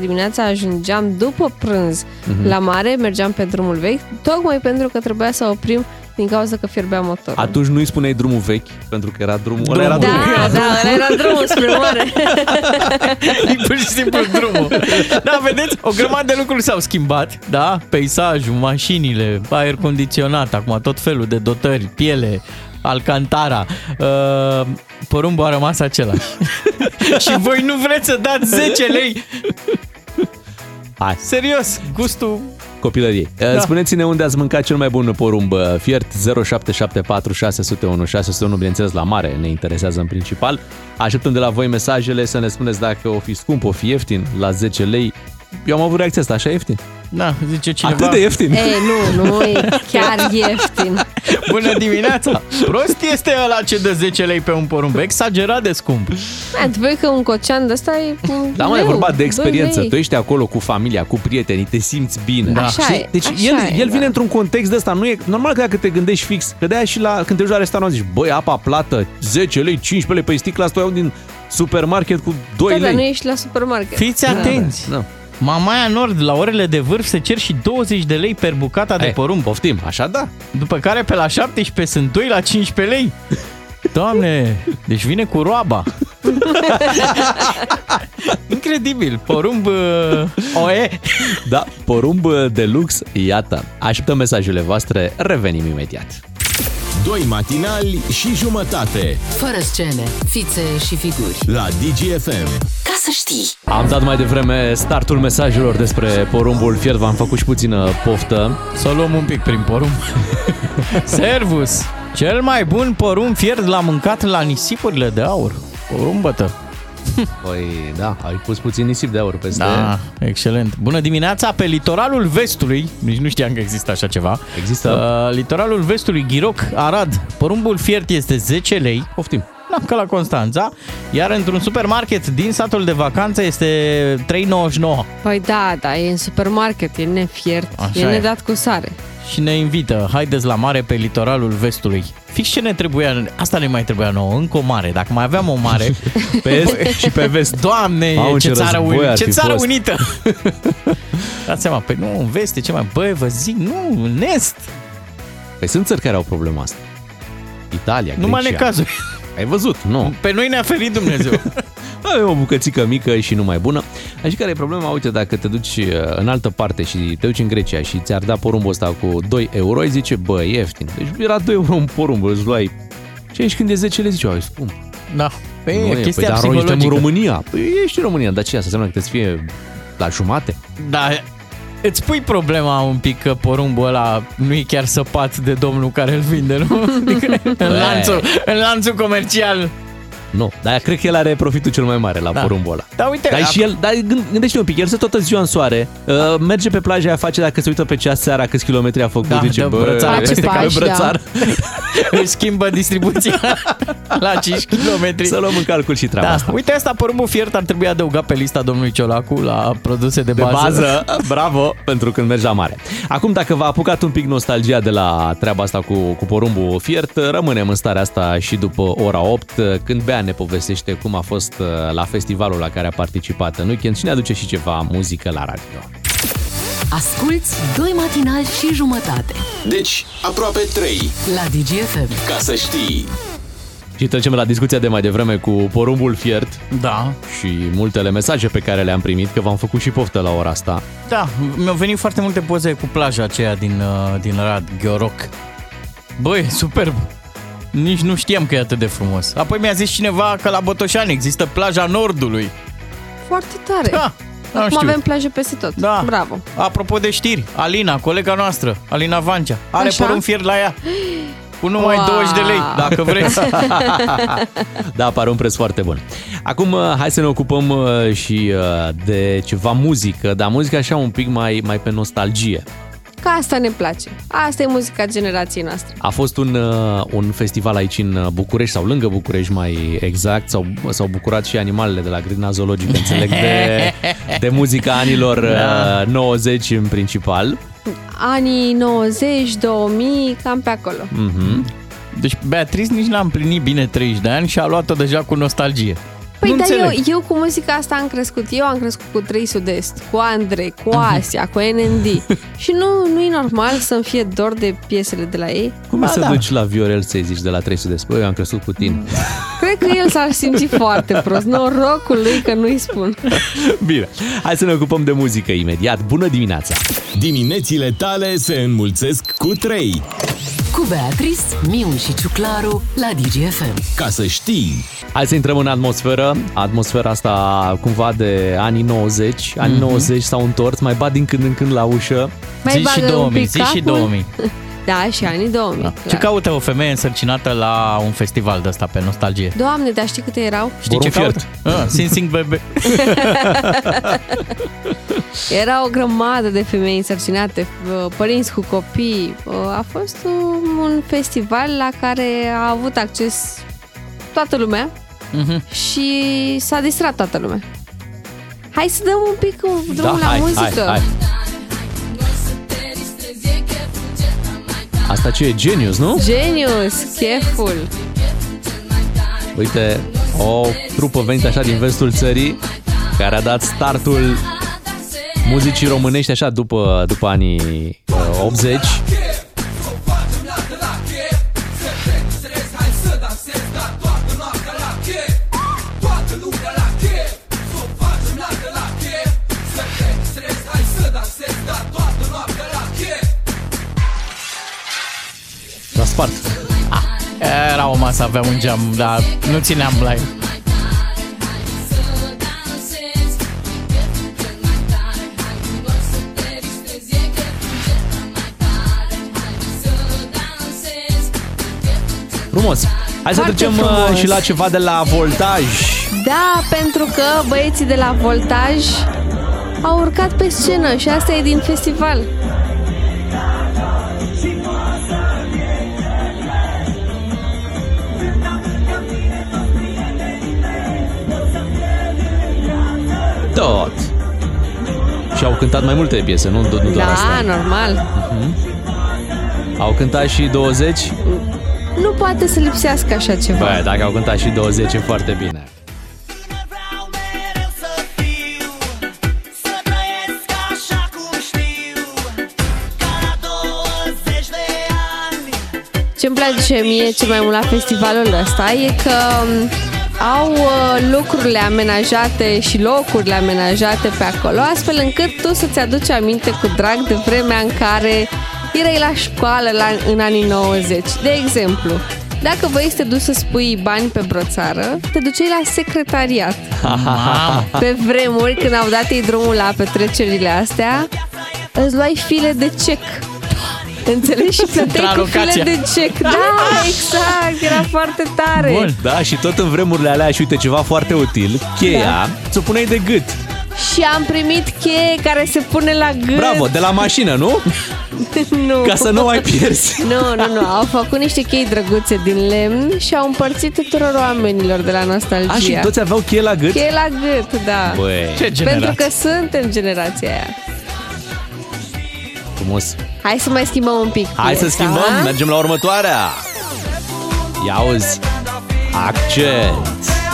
dimineața, ajungeam după prânz Mhm. la mare, mergeam pe drumul vechi, tocmai pentru că trebuia să oprim din cauza că fierbea motorul. Atunci nu-i spuneai drumul vechi, pentru că era drumul... ăla era da, drumul. da, ăla era drumul spre mare. E pur și simplu drumul. Da, vedeți? O grămadă de lucruri s-au schimbat, da? Peisajul, mașinile, aer condiționat, acum tot felul de dotări, piele, alcantara. Uh, porumbul a rămas același. și voi nu vreți să dați 10 lei? Hai. Serios, gustul... Copilăriei. Da. Spuneți-ne unde ați mâncat cel mai bun porumb uh, fiert 0774 601 601, bineînțeles la mare, ne interesează în principal. Așteptăm de la voi mesajele să ne spuneți dacă o fi scump, o fi ieftin, la 10 lei. Eu am avut reacția asta, așa ieftin? Da, zice cineva. Atât de ieftin? Ei, nu, nu e chiar ieftin. Bună dimineața! Prost este ăla ce dă 10 lei pe un porumb. Exagerat de scump. Da, tu vezi că un cocean de ăsta e un Da, mai e leu, vorba de doi experiență. lei. Tu ești acolo cu familia, cu prietenii, te simți bine. Da. Așa Și- e, Deci așa el, e, el da. vine într-un context de ăsta. Nu e, normal că dacă te gândești fix, că de-aia și la, când te duci la restaurant zici, băi, apa plată, 10 lei, 15 lei, pe sticla asta o iau din supermarket cu 2 Da, dar lei. nu ești la supermarket. Fiți Da. atenți! Da. Mamaia Nord, la orele de vârf, se cer și 20 de lei per bucata de Hai, porumb. Poftim, așa da. După care pe la 17 sunt 2 la 15 lei. Doamne, deci vine cu roaba. Incredibil, porumb uh, OE. Da, porumb de lux, iată. Așteptăm mesajele voastre, revenim imediat. Doi matinali și jumătate Fără scene, fițe și figuri. la DGFM. Ca să știi. Am dat mai devreme startul mesajelor despre porumbul fiert, v-am făcut și puțină poftă. Să o luăm un pic prin porumb. Servus! Cel mai bun porumb fiert l-am mâncat la nisipurile de aur. Porumbătă. Păi, da, ai pus puțin nisip de aur peste... Da, excelent. Bună dimineața! Pe litoralul vestului, nici nu știam că există așa ceva. Există. Uh, litoralul vestului, Ghiroc, Arad, porumbul fiert este 10 lei. Poftim. Da, ca la Constanța. Iar într-un supermarket din satul de vacanță este 3,99. Păi da, da, e în supermarket, e nefiert, Așa e e. nedat cu sare. Și ne invită, haideți la mare pe litoralul vestului. Fix ce ne trebuia, asta ne mai trebuia nouă, încă o mare. Dacă mai aveam o mare, Pe est și pe vest. Doamne, Mamă, ce, ce țară, război uni- ar ce fi țară fost. unită! Dați seama, pe nu, în vest e ce mai... Băi, vă zic, nu, în est. Păi sunt țări care au problema asta. Italia, Numai Grecia. necazuri. Ai văzut, nu. Pe noi ne-a ferit Dumnezeu. Avem o bucățică mică și numai bună. Așa care e problema, uite, dacă te duci uh, în altă parte și te duci în Grecia și ți-ar da porumbul ăsta cu 2 euro, ai zice, bă, e ieftin. Deci era 2 euro un porumb, îți luai. Și aici când e 10 lei zice, ai scump. da. Păi, Nu e chestia păi, dar noi suntem psihologică. în România. Păi ești în România, dar ce asta înseamnă că trebuie să fie la jumate? Da, îți pui problema un pic că porumbul ăla nu e chiar săpat de domnul care îl vinde, nu? Adică în, lanțul, în lanțul comercial. Nu, dar cred că el are profitul cel mai mare la Da. porumbul ăla. Da, uite, Dar ac- și el, dar gând- gândește un pic, el stă toată ziua în soare, uh, merge pe plajă, aia face dacă se uită pe ceas seara câți kilometri a făcut, Da, zice, dă bă, brățară este peste ca pași, da. brățar. își schimbă distribuția la 5 km. Să luăm în calcul și treaba Da, asta. uite asta, porumbul fiert ar trebui adăugat pe lista domnului Ciolacu la produse de, De bază, bravo, pentru când mergi la mare. Acum, dacă v-a apucat un pic nostalgia de la treaba asta cu, cu porumbul fiert, rămânem în starea asta și după ora 8, când Bea ne povestește cum a fost uh, la festivalul la care a participat în weekend și ne aduce și ceva muzică la radio. Asculți doi matinali și jumătate Deci, aproape 3, la DGFM. ca să știi. Și trecem la discuția de mai devreme cu porumbul fiert Da, și multele mesaje pe care le-am primit, că v-am făcut și poftă la ora asta. da, mi-au venit foarte multe poze cu plaja aceea din, uh, din Rad, Gheoroc. Băi, superb! Nici nu știam că e atât de frumos. Apoi mi-a zis cineva că la Botoșani există plaja Nordului. Foarte tare. Da, n-am Acum știut. avem plaje peste tot. Da. Bravo. Apropo de știri, Alina, colega noastră, Alina Vancea, are Așa? porumb fier la ea. Cu numai Wow. 20 de lei, dacă vreți. da, pare un preț foarte bun. Acum, uh, hai să ne ocupăm uh, și uh, de ceva muzică, dar muzică așa un pic mai, mai pe nostalgie. Că asta ne place. Asta e muzica generației noastre. A fost un, uh, un festival aici în uh, București sau lângă București mai exact, s-au, s-au bucurat și animalele de la grădina zoologică, înțeleg, de, de muzica anilor Da. uh, 90 în principal. Anii 90, 2000, cam pe acolo. Mhm. Deci Beatrice nici n-a împlinit bine 30 de ani și a luat-o deja cu nostalgie. Păi nu dar eu, înțeleg. eu cu muzica asta am crescut. Eu am crescut cu 3 Sud-Est, cu Andrei, cu Asia, cu NND. și nu, nu e normal să-mi fie dor de piesele de la ei. Cum Ba e să da. duci la Viorel să-i zici de la 300 de spui, eu am crescut cu tine. Cred că el s-ar simți foarte prost. Norocul lui că nu-i spun. Bine, hai să ne ocupăm de muzică imediat. Bună dimineața! Diminețile tale se înmulțesc cu 3, Cu Beatrice, Miu și Ciuclaru la DGFM. ca să știi. Hai să intrăm în atmosferă. Atmosfera asta cumva de anii 90. Anii Mhm. 90 s-au întors, mai bat din când în când la ușă. Mai zi și bagă un 2000, pic zi și capul. 2000. Da, și anii 2000. Da. Ce caută o femeie însărcinată la un festival de ăsta pe nostalgie? Doamne, dar știi câte erau? Știi ce Porumb caută? Ah, Sing Sing Bebe. Era o grămadă de femei însărcinate, uh, părinți cu copii. Uh, A fost un- un festival la care a avut acces toată lumea Mhm. și s-a distrat toată lumea. Hai să dăm un pic un drum la Da, hai, muzică. hai, hai. Asta ce e? Genius, nu? Genius, cheful. Uite, o trupă venită așa din vestul țării, care a dat startul muzicii românești așa după, după anii uh, 80. Era o masă, aveam un geam, dar nu țineam la el. Frumos. Hai să Foarte trecem uh, frumos. și la ceva de la voltaj. Da, pentru că băieții de la Voltaj au urcat pe scenă și asta e din festival. Tot. Și au cântat mai multe piese, nu, nu doar Da, asta. normal. Au cântat și 20? Nu poate să lipsească așa ceva. Bă, dacă au cântat și 20 e foarte bine. Ce-mi place mie cel mai mult la festivalul ăsta e că um, au uh, lucrurile amenajate și locurile amenajate pe acolo, astfel încât tu să-ți aduci aminte cu drag de vremea în care erai la școală la, în anii 90. De exemplu, dacă vrei să te duci să spui bani pe broțară, te duceai la secretariat. Mamă. Pe vremuri, când au dat ei drumul la petrecerile astea, îți luai file de cec. Înțelegi? Și plăteai cu Intralocația. file de cec. Da, exact, era foarte tare. Bun. Da, și tot în vremurile alea și uite ceva foarte util, cheia, Da. ți-o puneai de gât. Și am primit cheie care se pune la gât. Bravo, de la mașină, nu? nu. Ca să nu mai pierzi. Nu, nu, nu. Au făcut niște chei drăguțe din lemn și au împărțit tuturor oamenilor de la nostalgia. A, și toți aveau cheie la gât? Cheie la gât, da. Băi. Ce Pentru că suntem generația aia. Frumos. Hai să mai schimbăm un pic. Hai să piesa, schimbăm, ha? mergem la următoarea. Ia auzi. Accent.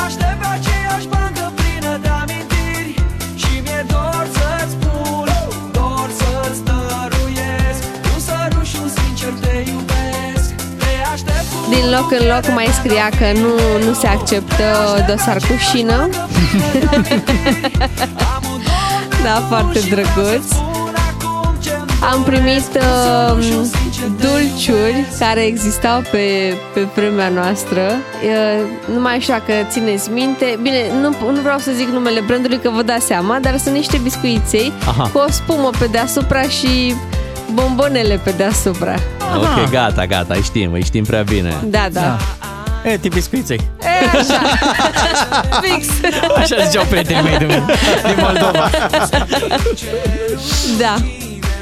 aștept pe aceeași bancă plină de amintiri Și mi-e dor să-ți spun, dor să-ți dăruiesc Un sărut și un sincer te iubesc Te aștept cu Din loc în loc mai scria că nu, nu se acceptă dosar cu șină. da, foarte drăguț. Am primit uh, dulciuri care existau pe, pe vremea noastră. Uh, nu mai știu dacă țineți minte. Bine, nu, nu vreau să zic numele brandului că vă dați seama, dar sunt niște biscuiței Aha. cu o spumă pe deasupra și bombonele pe deasupra. Ok, gata, gata, îi știm, îi știm prea bine. Da, da. E, tip biscuiței. E, așa. Fix. Așa ziceau prietenii mei din, din Moldova. Da.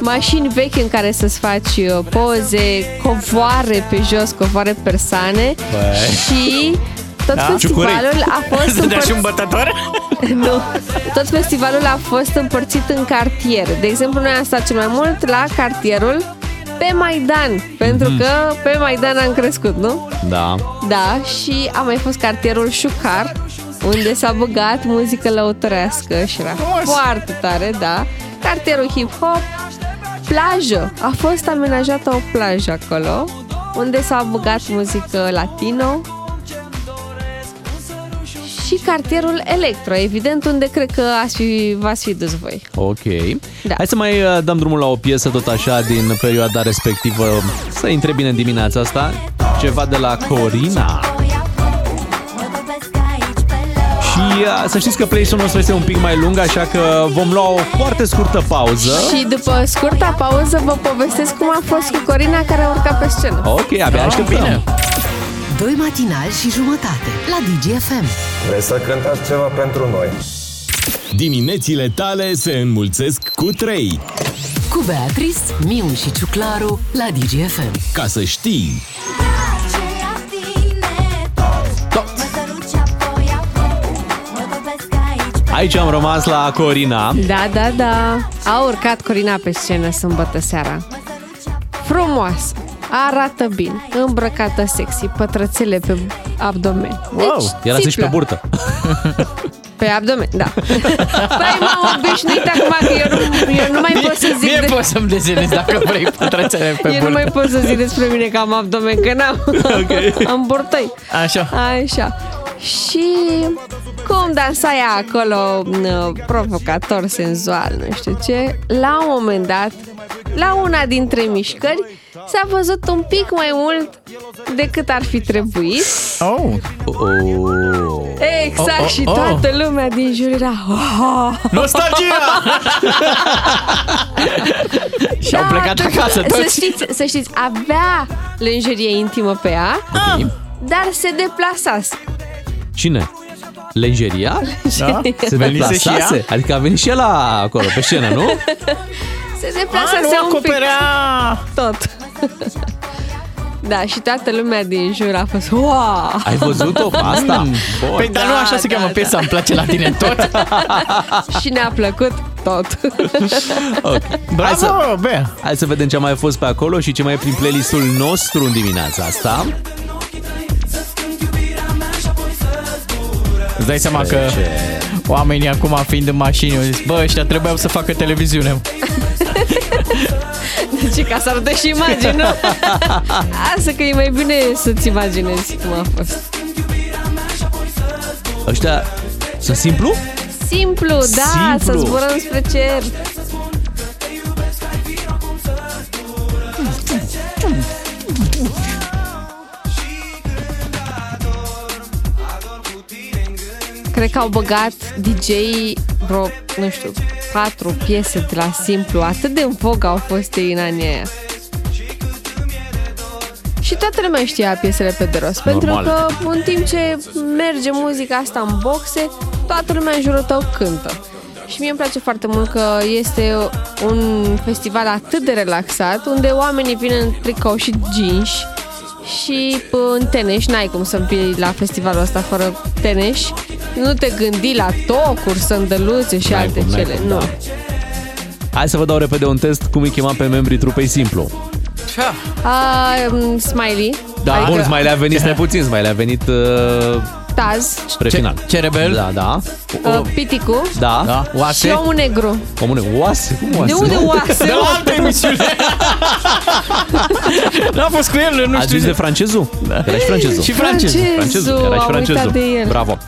Mașini vechi în care să-ți faci uh, poze, covoare pe jos, covoare persane Băi. și tot Da? festivalul a fost Îți dădea și un împărțit... bătător? nu. Tot festivalul a fost împărțit în cartiere. De exemplu, noi am stat cel mai mult la cartierul pe Maidan, pentru Mhm. că pe Maidan am crescut, nu? Da. Da, și a mai fost cartierul Șucar, unde s-a băgat muzică lăutărească și era foarte tare, da. Cartierul hip-hop, plajă. A fost amenajată o plajă acolo, unde s-a băgat muzică latino. Și cartierul Electro, evident, unde cred că ați fi, v-ați fi dus voi. Ok. Da. Hai să mai uh, dăm drumul la o piesă tot așa din perioada respectivă. Să intre bine în dimineața asta. Ceva de la Corina. Și uh, să știți că playlist-ul nostru este un pic mai lung, așa că vom lua o foarte scurtă pauză. Și după scurta pauză vă povestesc cum a fost cu Corina care a urcat pe scenă. Ok, abia așteptăm. Bine. Doi matinali și jumătate la DGFM. Vreți să cântați ceva pentru noi? Diminețile tale se înmulțesc cu 3. Cu Beatrice, Miu și Ciuclaru la DGFM. Ca să știi. Aici am rămas la Corina. Da, da, da. A urcat Corina pe scenă sâmbătă seara. Frumoasă, arată bine, îmbrăcată sexy, pătrățele pe abdomen. Deci, Era și pe țiplă. burtă. Pe abdomen, da. Păi m-am obișnuit acum că eu nu, eu nu mai pot să zic Mie de... poți să-mi desenezi dacă vrei pătrățele pe eu nu burtă. mai pot să zic despre mine că am abdomen, că n-am. Ok. am burtăi. Așa. Așa. Și cum dansa ea acolo, n- provocator, senzual, nu știu ce, la un moment dat, la una dintre mișcări, s-a văzut un pic mai mult decât ar fi trebuit. Oh. Oh. Exact, Oh, oh, și oh. toată lumea din jur era... Oh. Nostalgia! Și au plecat tot- acasă Da, Să toți. știți, să știți, avea lenjerie intimă pe ea, Ok. dar se deplasase. Cine? Lenjeria? Da? Se Venise și ea? deplasase? Adică a venit și el la acolo, pe scenă, nu? Se deplasase A, nu un pic. acoperea! Tot. Da, și toată lumea din jur a fost wow! Ai văzut-o pe asta? Mm. Păi, dar nu Da, așa se da, cheamă da. piesa, îmi place la tine tot. și ne-a plăcut tot. Ok. Bravo, Hai să, Bea! hai să vedem ce a mai fost pe acolo și ce mai e prin playlistul nostru în dimineața asta. Îți dai seama că oamenii acum fiind în mașini au zis, bă, ăștia trebuiau să facă televiziune. Deci ca să arătă și imagini, nu? Asta că e mai bine să-ți imaginezi cum a fost. Ăștia sunt simplu? Simplu, da, Simplu. să zburăm spre cer. Cred că au băgat DJ vreo, nu știu, patru piese de la Simplu. Atât de în vogă au fost ei în anii aia. Și toată lumea știa piesele pe de rost, Normal. pentru că în timp ce merge muzica asta în boxe, toată lumea în jurul tău cântă. Și mie îmi place foarte mult că este un festival atât de relaxat, unde oamenii vin în tricou și jeans și pă, în tenis, n-ai cum să fii la festivalul ăsta fără tenis. Nu te gândi la tocuri, sândăluțe și N-ai alte cum, n-ai cele. cum, nu. da. Hai să vă dau repede un test cum îi chema pe membrii trupei Simplu. A, um, Smiley, Da, Adică- bun, Smiley a venit, stai puțin, Smiley a venit uh, Taz, spre final. Cerebel? Da, da. uh, Piticu Da. Da, și oase? omul negru. Comune, oase? Cum oase? De unde oase? De la altă emisiune. N-a fost cu el, nu A știu. zis de francezul? Da. Era și francezul. Și francezul. Francezul, era și am francezul. uitat de el. Bravo.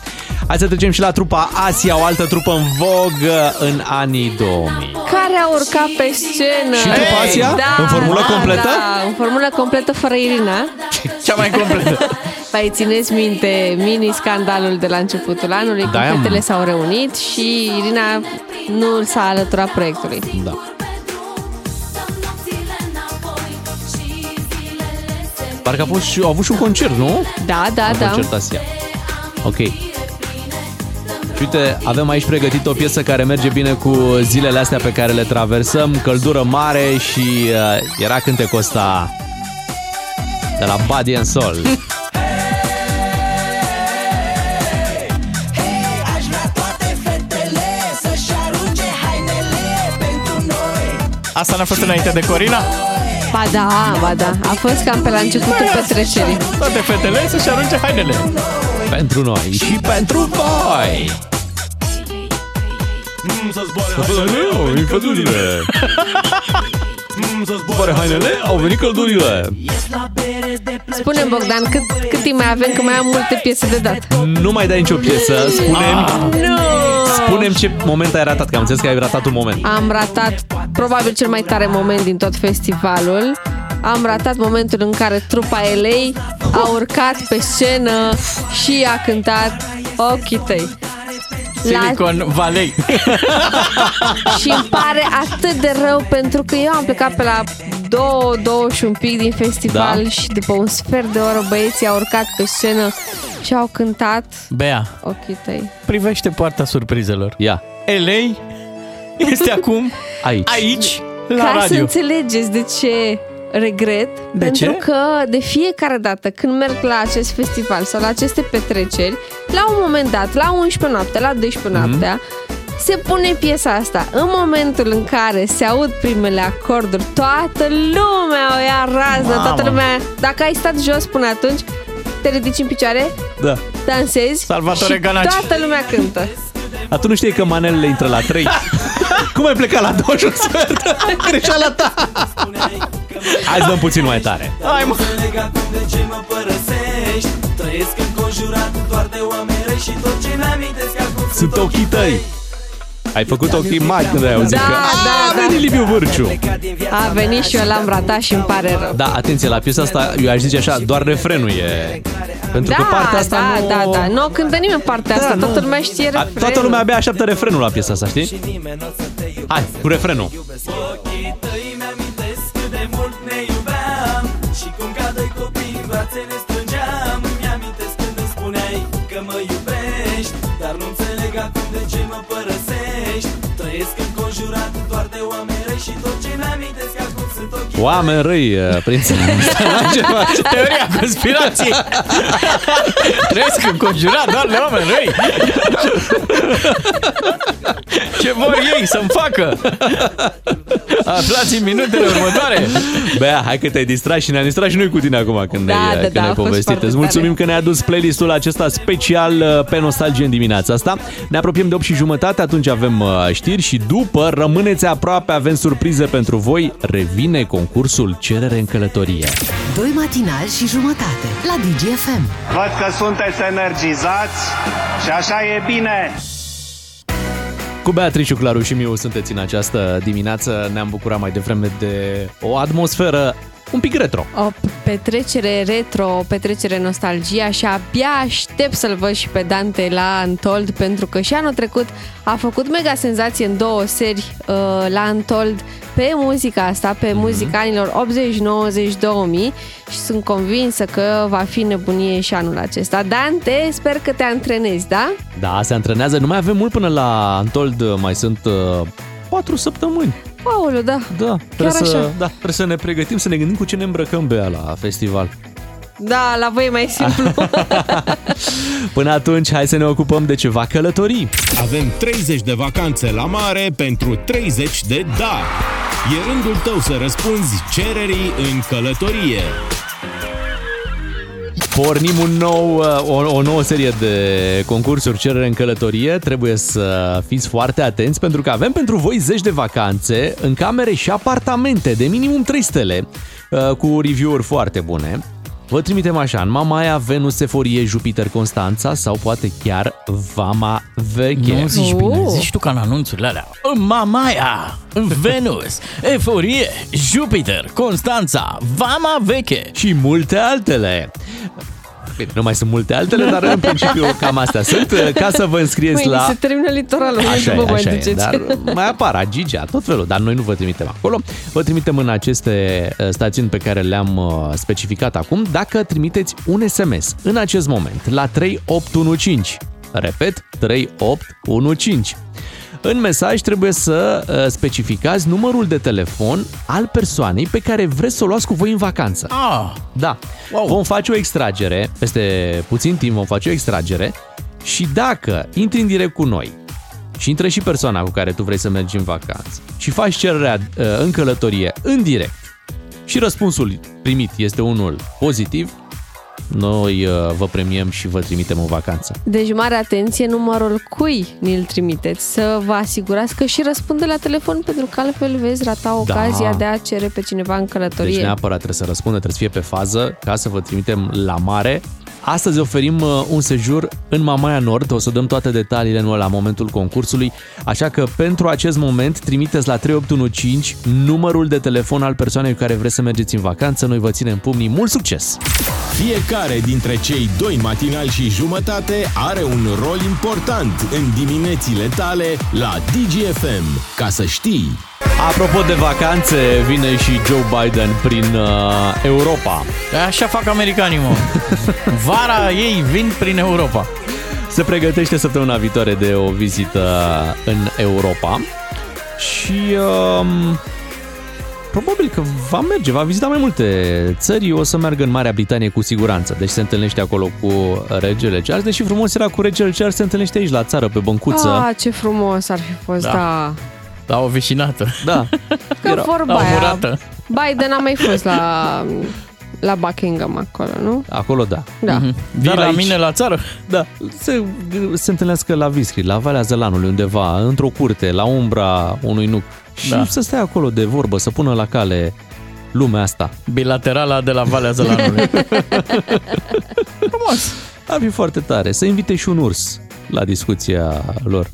Hai să trecem și la trupa Asia, o altă trupă în vogă în anii 2000. Care a urcat pe scenă. Și trupa Ei, Asia? Da, În formulă da, completă? Da, în formulă completă fără Irina. Cea mai completă. Păi țineți minte mini-scandalul de la începutul anului, Da, când am- fetele s-au reunit și Irina nu s-a alăturat proiectului. Da. Parcă a, fost și, a avut și un concert, nu? Da, da, un da. concert Asia. Ok. Și uite, avem aici pregătit o piesă care merge bine cu zilele astea pe care le traversăm, căldură mare și uh, era cântecul ăsta de la Body and Soul. Asta n-a fost înainte de Corina? Ba da, ba da. A fost cam pe la începutul petrecerii. Toate fetele să-și arunce hainele. pentru noi și pentru voi! Căldurile! Zboare hainele, au venit căldurile! Spune Bogdan, cât, cât timp mai avem, că mai am multe piese de dat. Nu mai dai nicio piesă, spunem, Nu! Spunem ce moment ai ratat, că am înțeles că ai ratat un moment. Am ratat probabil cel mai tare moment din tot festivalul. Am ratat momentul în care trupa LA a urcat pe scenă și a cântat Ochii tăi. La... Silicon Valley. Și îmi pare atât de rău pentru că eu am plecat pe la două, două și un pic din festival Da. și după un sfert de oră băieții au urcat pe scenă și au cântat Bea, Ochii tăi. privește poarta surprizelor. Ia, LA este acum aici. aici, la Ca să radio. înțelegeți de ce regret, De pentru ce? că de fiecare dată când merg la acest festival sau la aceste petreceri, la un moment dat, la 11 noaptea, la 12 Mhm. noaptea, se pune piesa asta. În momentul în care se aud primele acorduri, toată lumea o ia raznă, Mamă. toată lumea... Dacă ai stat jos până atunci, te ridici în picioare, Da. dansezi Salvatore și Ganaci. toată lumea cântă. Atunci nu știi că manelele intră la 3. Cum ai plecat la 2 și un sfert? Greșeala ta! Hai să dăm puțin mai tare. Hai, mă. Legat de ce mă părăsești Trăiesc înconjurat doar de oameni răi Și tot ce mi-amintesc acum Sunt ochii tăi. Ai făcut ochii mari când ai auzit Da, că da, a da. venit Liviu Vârciu. A venit și eu l-am ratat și îmi pare rău. Da, atenție, la piesa asta, eu aș zice așa, doar refrenul e... Pentru că partea asta da, nu... da, da. Nu o cântă nimeni partea asta. Da, Toată nu. lumea știe A, refrenul. toată lumea abia așteaptă refrenul la piesa asta, știi? Hai, cu refrenul. Ochii tăi Oameni răi, uh, prințesa asta, ce faci? Teoria conspirației. Trăiesc înconjurat doar de oameni răi. Ce vor ei să-mi facă? Aflați în minutele următoare. Bea, hai că te-ai distrat și ne-am distrat și noi cu tine acum când Da, ne-ai, da, când da, ne-ai a fost povestit. foarte Îți mulțumim tare. că ne-ai adus playlistul acesta special uh, pe Nostalgie în dimineața asta. Ne apropiem de 8 și jumătate, atunci avem uh, știri și după rămâneți aproape, avem surprize pentru voi. Revine concursul Cerere în călătorie. Doi matinali și jumătate la DGFM. Văd că sunteți energizați și așa e bine. Cu Beatrice, Claru și Miu sunteți în această dimineață. Ne-am bucurat mai devreme de o atmosferă un pic retro. O, petrecere retro, o petrecere nostalgia și abia aștept să-l văd și pe Dante la Untold pentru că și anul trecut a făcut mega senzație în două seri uh, la Untold pe muzica asta, pe Mhm. muzica anilor 80, 90, 2000 și sunt convinsă că va fi nebunie și anul acesta. Dante, sper că te antrenezi, da? Da, se antrenează. Nu mai avem mult până la Antold, mai sunt uh, 4 săptămâni. Aoleu, da. Da, trebuie Chiar să, așa. da, trebuie să ne pregătim, să ne gândim cu ce ne îmbrăcăm Bea la festival. Da, la voi e mai simplu. Până atunci, hai să ne ocupăm de ceva călătorii. Avem 30 de vacanțe la mare pentru 30 de da. E rândul tău să răspunzi cererii în călătorie. Pornim un nou, uh, o, o nouă serie de concursuri cerere în călătorie. Trebuie să fiți foarte atenți pentru că avem pentru voi zeci de vacanțe în camere și apartamente de minimum 3 stele uh, cu review-uri foarte bune. Vă trimitem așa, în Mamaia, Venus, Eforie, Jupiter, Constanța sau poate chiar Vama Veche. Nu zici Oh. bine, zici tu ca în anunțurile alea. Mamaia, Venus, Eforie, Jupiter, Constanța, Vama Veche. și multe altele. Bine, nu mai sunt multe altele, dar în principiu cam astea sunt. Ca să vă înscrieți Mâine la... se termină litoralul, Așa nu e, vă mai așa e, duceți. dar mai apar Agigea, tot felul, dar noi nu vă trimitem acolo. Vă trimitem în aceste uh, stațiuni pe care le-am uh, specificat acum, dacă trimiteți un SMS în acest moment la 3815. Repet, 3815. În mesaj trebuie să uh, specificați numărul de telefon al persoanei pe care vreți să o luați cu voi în vacanță. Ah, Da. Wow. Vom face o extragere, peste puțin timp vom face o extragere și dacă intri în direct cu noi și intră și persoana cu care tu vrei să mergi în vacanță și faci cererea uh, în călătorie în direct și răspunsul primit este unul pozitiv, noi uh, vă premiem și vă trimitem în vacanță. Deci mare atenție numărul cui ni-l trimiteți, să vă asigurați că și răspunde la telefon, pentru că altfel veți rata ocazia de a cere pe cineva în călătorie. Deci neapărat trebuie să răspundă, trebuie să fie pe fază ca să vă trimitem la mare. Astăzi oferim uh, un sejur în Mamaia Nord, o să dăm toate detaliile în la momentul concursului, așa că pentru acest moment trimiteți la 3815 numărul de telefon al persoanei cu care vreți să mergeți în vacanță, noi vă ținem pumnii, mult succes! Fiecare dintre cei doi matinali și jumătate are un rol important în diminețile tale la DGFM. Ca să știi... Apropo de vacanțe, vine și Joe Biden prin uh, Europa. Așa fac americanii, mă. Vara ei vin prin Europa. Se pregătește săptămâna viitoare de o vizită în Europa și um, probabil că va merge, va vizita mai multe țări, o să meargă în Marea Britanie cu siguranță, deci se întâlnește acolo cu regele Charles, deși frumos era cu regele Charles, se întâlnește aici la țară, pe băncuță. Ah, ce frumos ar fi fost, da. da. La o vecinată. Da. Că vorba la o aia, murată. Biden a mai fost la, la Buckingham acolo, nu? Acolo da. Da. Mhm. Vii la mine la țară? Da, se, se întâlnească la Viscri, la Valea Zălanului, undeva, într-o curte, la umbra unui nuc. Și Da. să stea acolo de vorbă, să pună la cale lumea asta. Bilaterala de la Valea Zălanului. Frumos! Ar fi foarte tare. Să invite și un urs la discuția lor.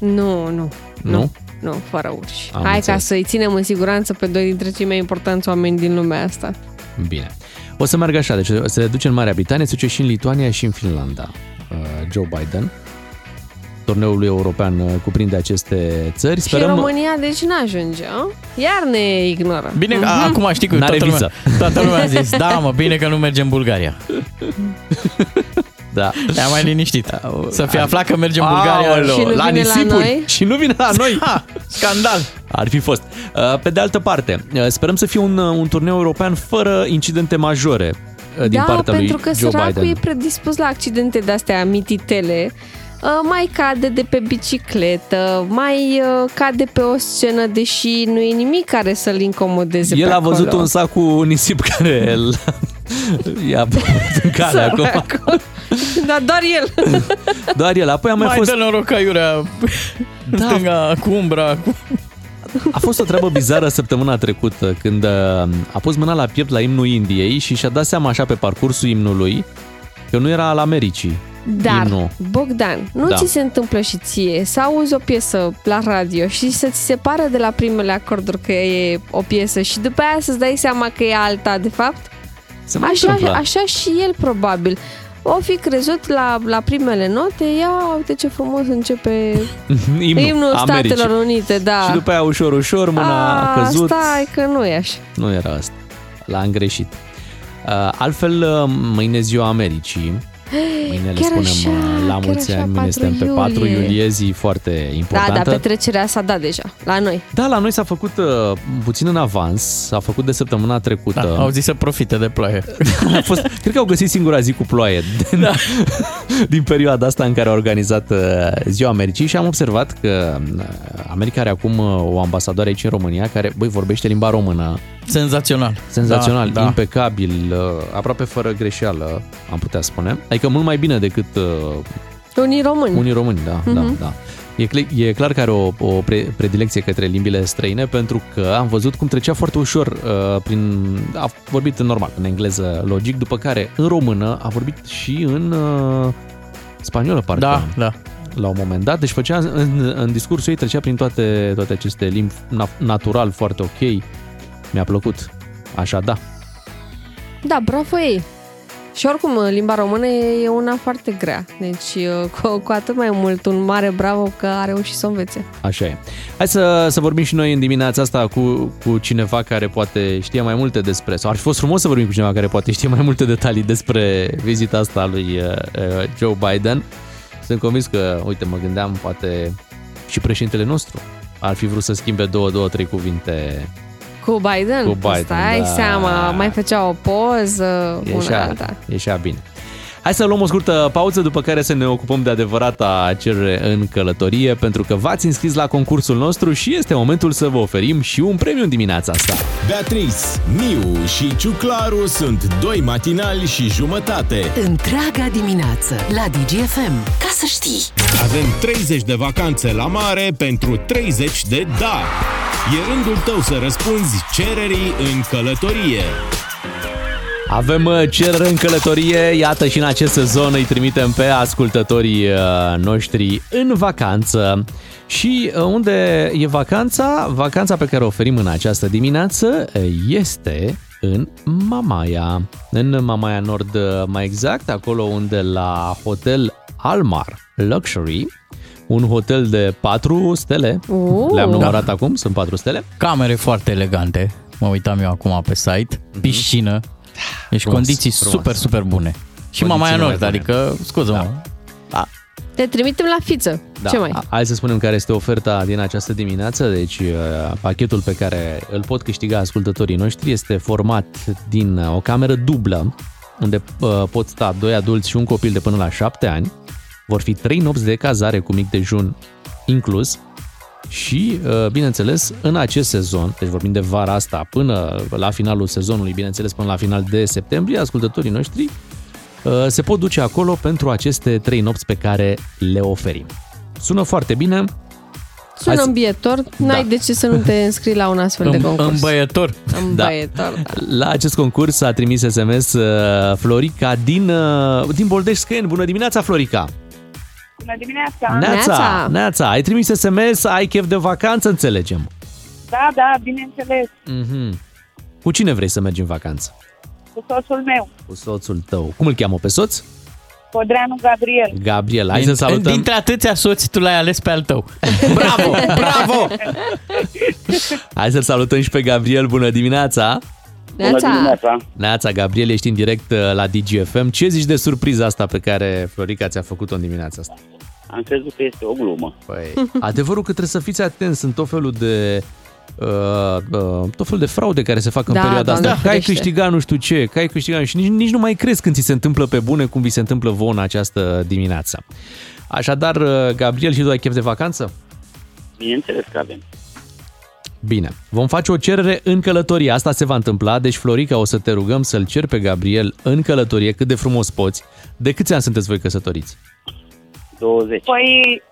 Nu, nu. Nu? Nu, fără urși. Am Hai înțeles. ca să-i ținem în siguranță pe doi dintre cei mai importanți oameni din lumea asta. Bine. O să meargă așa, deci se duce în Marea Britanie, se duce și în Lituania și în Finlanda. Uh, Joe Biden. Turneul lui european uh, cuprinde aceste țări. Și Sperăm... România, deci n-ajunge, a? Iar ne ignoră. Bine, că Mhm. acum știi că N-are toată lumea, viză. toată lumea a zis, da mă, bine că nu merge în Bulgaria. Da. Ne-a mai liniștit. Să fi aflat că merge în Bulgaria. Aoleu, Și nu la vine la nisipuri. noi? Și nu vine la noi. Ha, scandal. Ar fi fost. Uh, Pe de altă parte, uh, sperăm să fie un, uh, un turneu european fără incidente majore uh, din da, partea lui pentru că Joe săracul Biden. e predispus la accidente de-astea mititele. Uh, Mai cade de pe bicicletă, mai uh, cade pe o scenă, deși nu e nimic care să-l incomodeze El pe a văzut acolo. un sac cu nisip care îl i-a băut în cale acum. Săracul. Dar doar el. Doar el. Apoi a mai, Mai fost... dă noroc aiurea da. stânga cu umbra. Cu... A fost o treabă bizară săptămâna trecută când uh, a pus mâna la piept la imnul Indiei și și-a dat seama așa pe parcursul imnului că nu era al Americii. Dar, Imnul. Bogdan, nu Da. ți se întâmplă și ție să auzi o piesă la radio și să ți se pare de la primele acorduri că e o piesă și după aia să-ți dai seama că e alta, de fapt? Se mai Așa, întâmplă. așa și el probabil. O fi crezut la, la primele note, ia uite ce frumos începe Imnul, imnul Americii. Statelor Unite, da. Și după aia ușor, ușor, mâna a, căzut. Stai că nu e așa. Nu era asta. L-am greșit. Uh, Altfel, uh, mâine e ziua Americii. Mâine le Chiar spunem așa, uh, la chiar mulți așa, ani. Mâine 4 suntem pe 4 iulie. iulie, zi foarte Da, importantă. da, petrecerea s-a dat deja, la noi. Da, la noi s-a făcut uh, puțin în avans, s-a făcut de săptămâna trecută. Da, au zis să profite de ploaie. A fost, cred că au găsit singura zi cu ploaie din, da. din perioada asta în care au organizat uh, Ziua Americii și am observat că uh, America are acum uh, o ambasadoare aici în România care, băi, vorbește limba română. Senzațional. Senzațional, Da, da. impecabil, uh, aproape fără greșeală, am putea spune. Adică mult mai bine decât uh, Unii români. unii români, da, Mhm. da, da. E, cle- e clar că are o, o pre- predilecție către limbile străine pentru că am văzut cum trecea foarte ușor uh, prin... A vorbit în normal, în engleză logic, după care în română a vorbit și în uh, spaniolă, parcă. Da, da. La un moment dat, deci făcea în, în discursul ei trecea prin toate, toate aceste limbi na- natural, foarte ok. Mi-a plăcut. Așa, da. Da, bravo ei. Și oricum, limba română e una foarte grea. Deci, cu, cu atât mai mult, un mare bravo că a reușit să o învețe. Așa e. Hai să, să vorbim și noi în dimineața asta cu, cu cineva care poate știe mai multe despre, sau ar fi fost frumos să vorbim cu cineva care poate știe mai multe detalii despre vizita asta a lui uh, uh, Joe Biden. Sunt convins că, uite, mă gândeam, poate și președintele nostru ar fi vrut să schimbe două, două, trei cuvinte. Cu Biden? Cu Biden, Stai da. seama, mai făcea o poză, una Ieșea, alta. ieșea bine. Hai să luăm o scurtă pauză, după care să ne ocupăm de adevărata cerere în călătorie, pentru că v-ați înscris la concursul nostru și este momentul să vă oferim și un premiu în dimineața asta. Beatrice, Miu și Ciuclaru sunt doi matinali și jumătate. Întreaga dimineață la DGFM. Ca să știi. Avem 30 de vacanțe la mare pentru 30 de da. E rândul tău să răspunzi cererii în călătorie. Avem uh, cerere în călătorie, iată și în acest sezon îi trimitem pe ascultătorii uh, noștri în vacanță. Și uh, unde e vacanța? Vacanța pe care o oferim în această dimineață uh, este în Mamaia. În Mamaia Nord, uh, mai exact, acolo unde la Hotel Almar Luxury, un hotel de 4 stele, Uh. le-am Da. numărat acum, sunt 4 stele. Camere foarte elegante. Mă uitam eu acum pe site. Piscină. Deci Frumos, condiții frumos. super, super bune. Și Condiții Mamaia mai Nord, bune. adică, scuză-mă. Da. Te trimitem la fiță. Da. Ce mai? Hai să spunem care este oferta din această dimineață. Deci, uh, pachetul pe care îl pot câștiga ascultătorii noștri este format din uh, o cameră dublă, unde uh, pot sta doi adulți și un copil de până la 7 ani. Vor fi trei nopți de cazare cu mic dejun inclus. Și, uh, bineînțeles, în acest sezon, deci vorbim de vara asta până la finalul sezonului, bineînțeles până la final de septembrie, ascultătorii noștri uh, se pot duce acolo pentru aceste trei nopți pe care le oferim. Sună foarte bine. Hai Sună să- îmbietor, n-ai Da. de ce să nu te înscrii la un astfel de concurs. Îmbăietor. Îmbăietor, da. La acest concurs a trimis SMS uh, Florica din, uh, din Boldești-Scăieni. Bună dimineața, Florica! Bună dimineața! Neața! Neața! Ai trimis SMS, ai chef de vacanță, înțelegem. Da, da, bineînțeles, Mhm. Cu cine vrei să mergi în vacanță? cu soțul meu, Cu soțul tău. Cum îl cheamă pe soț? Podreanu Gabriel. Gabriel. Hai Din- să salutăm. Dintre atâția soți, tu l-ai ales pe al tău. Bravo! Bravo! Hai să-l salutăm și pe Gabriel. Bună dimineața! Neața. Neața, Gabriel, ești în direct uh, la DGFM. Ce zici de surpriza asta pe care Florica ți-a făcut-o în dimineața asta? Am crezut că este o glumă. Păi, adevărul că trebuie să fiți atenți, sunt tot felul de uh, uh, tot felul de fraude care se fac în Da, perioada asta. Doamne Că ai ferește. câștigat nu știu ce, că ai câștigat și nici, nici nu mai crezi când ți se întâmplă pe bune cum vi se întâmplă vouă în această dimineață. Așadar, uh, Gabriel, și tu ai chef de vacanță? Bineînțeles că avem. Bine, vom face o cerere în călătorie. Asta se va întâmpla, deci Florica o să te rugăm să-l ceri pe Gabriel în călătorie cât de frumos poți. De câți ani sunteți voi căsătoriți? 20. Păi,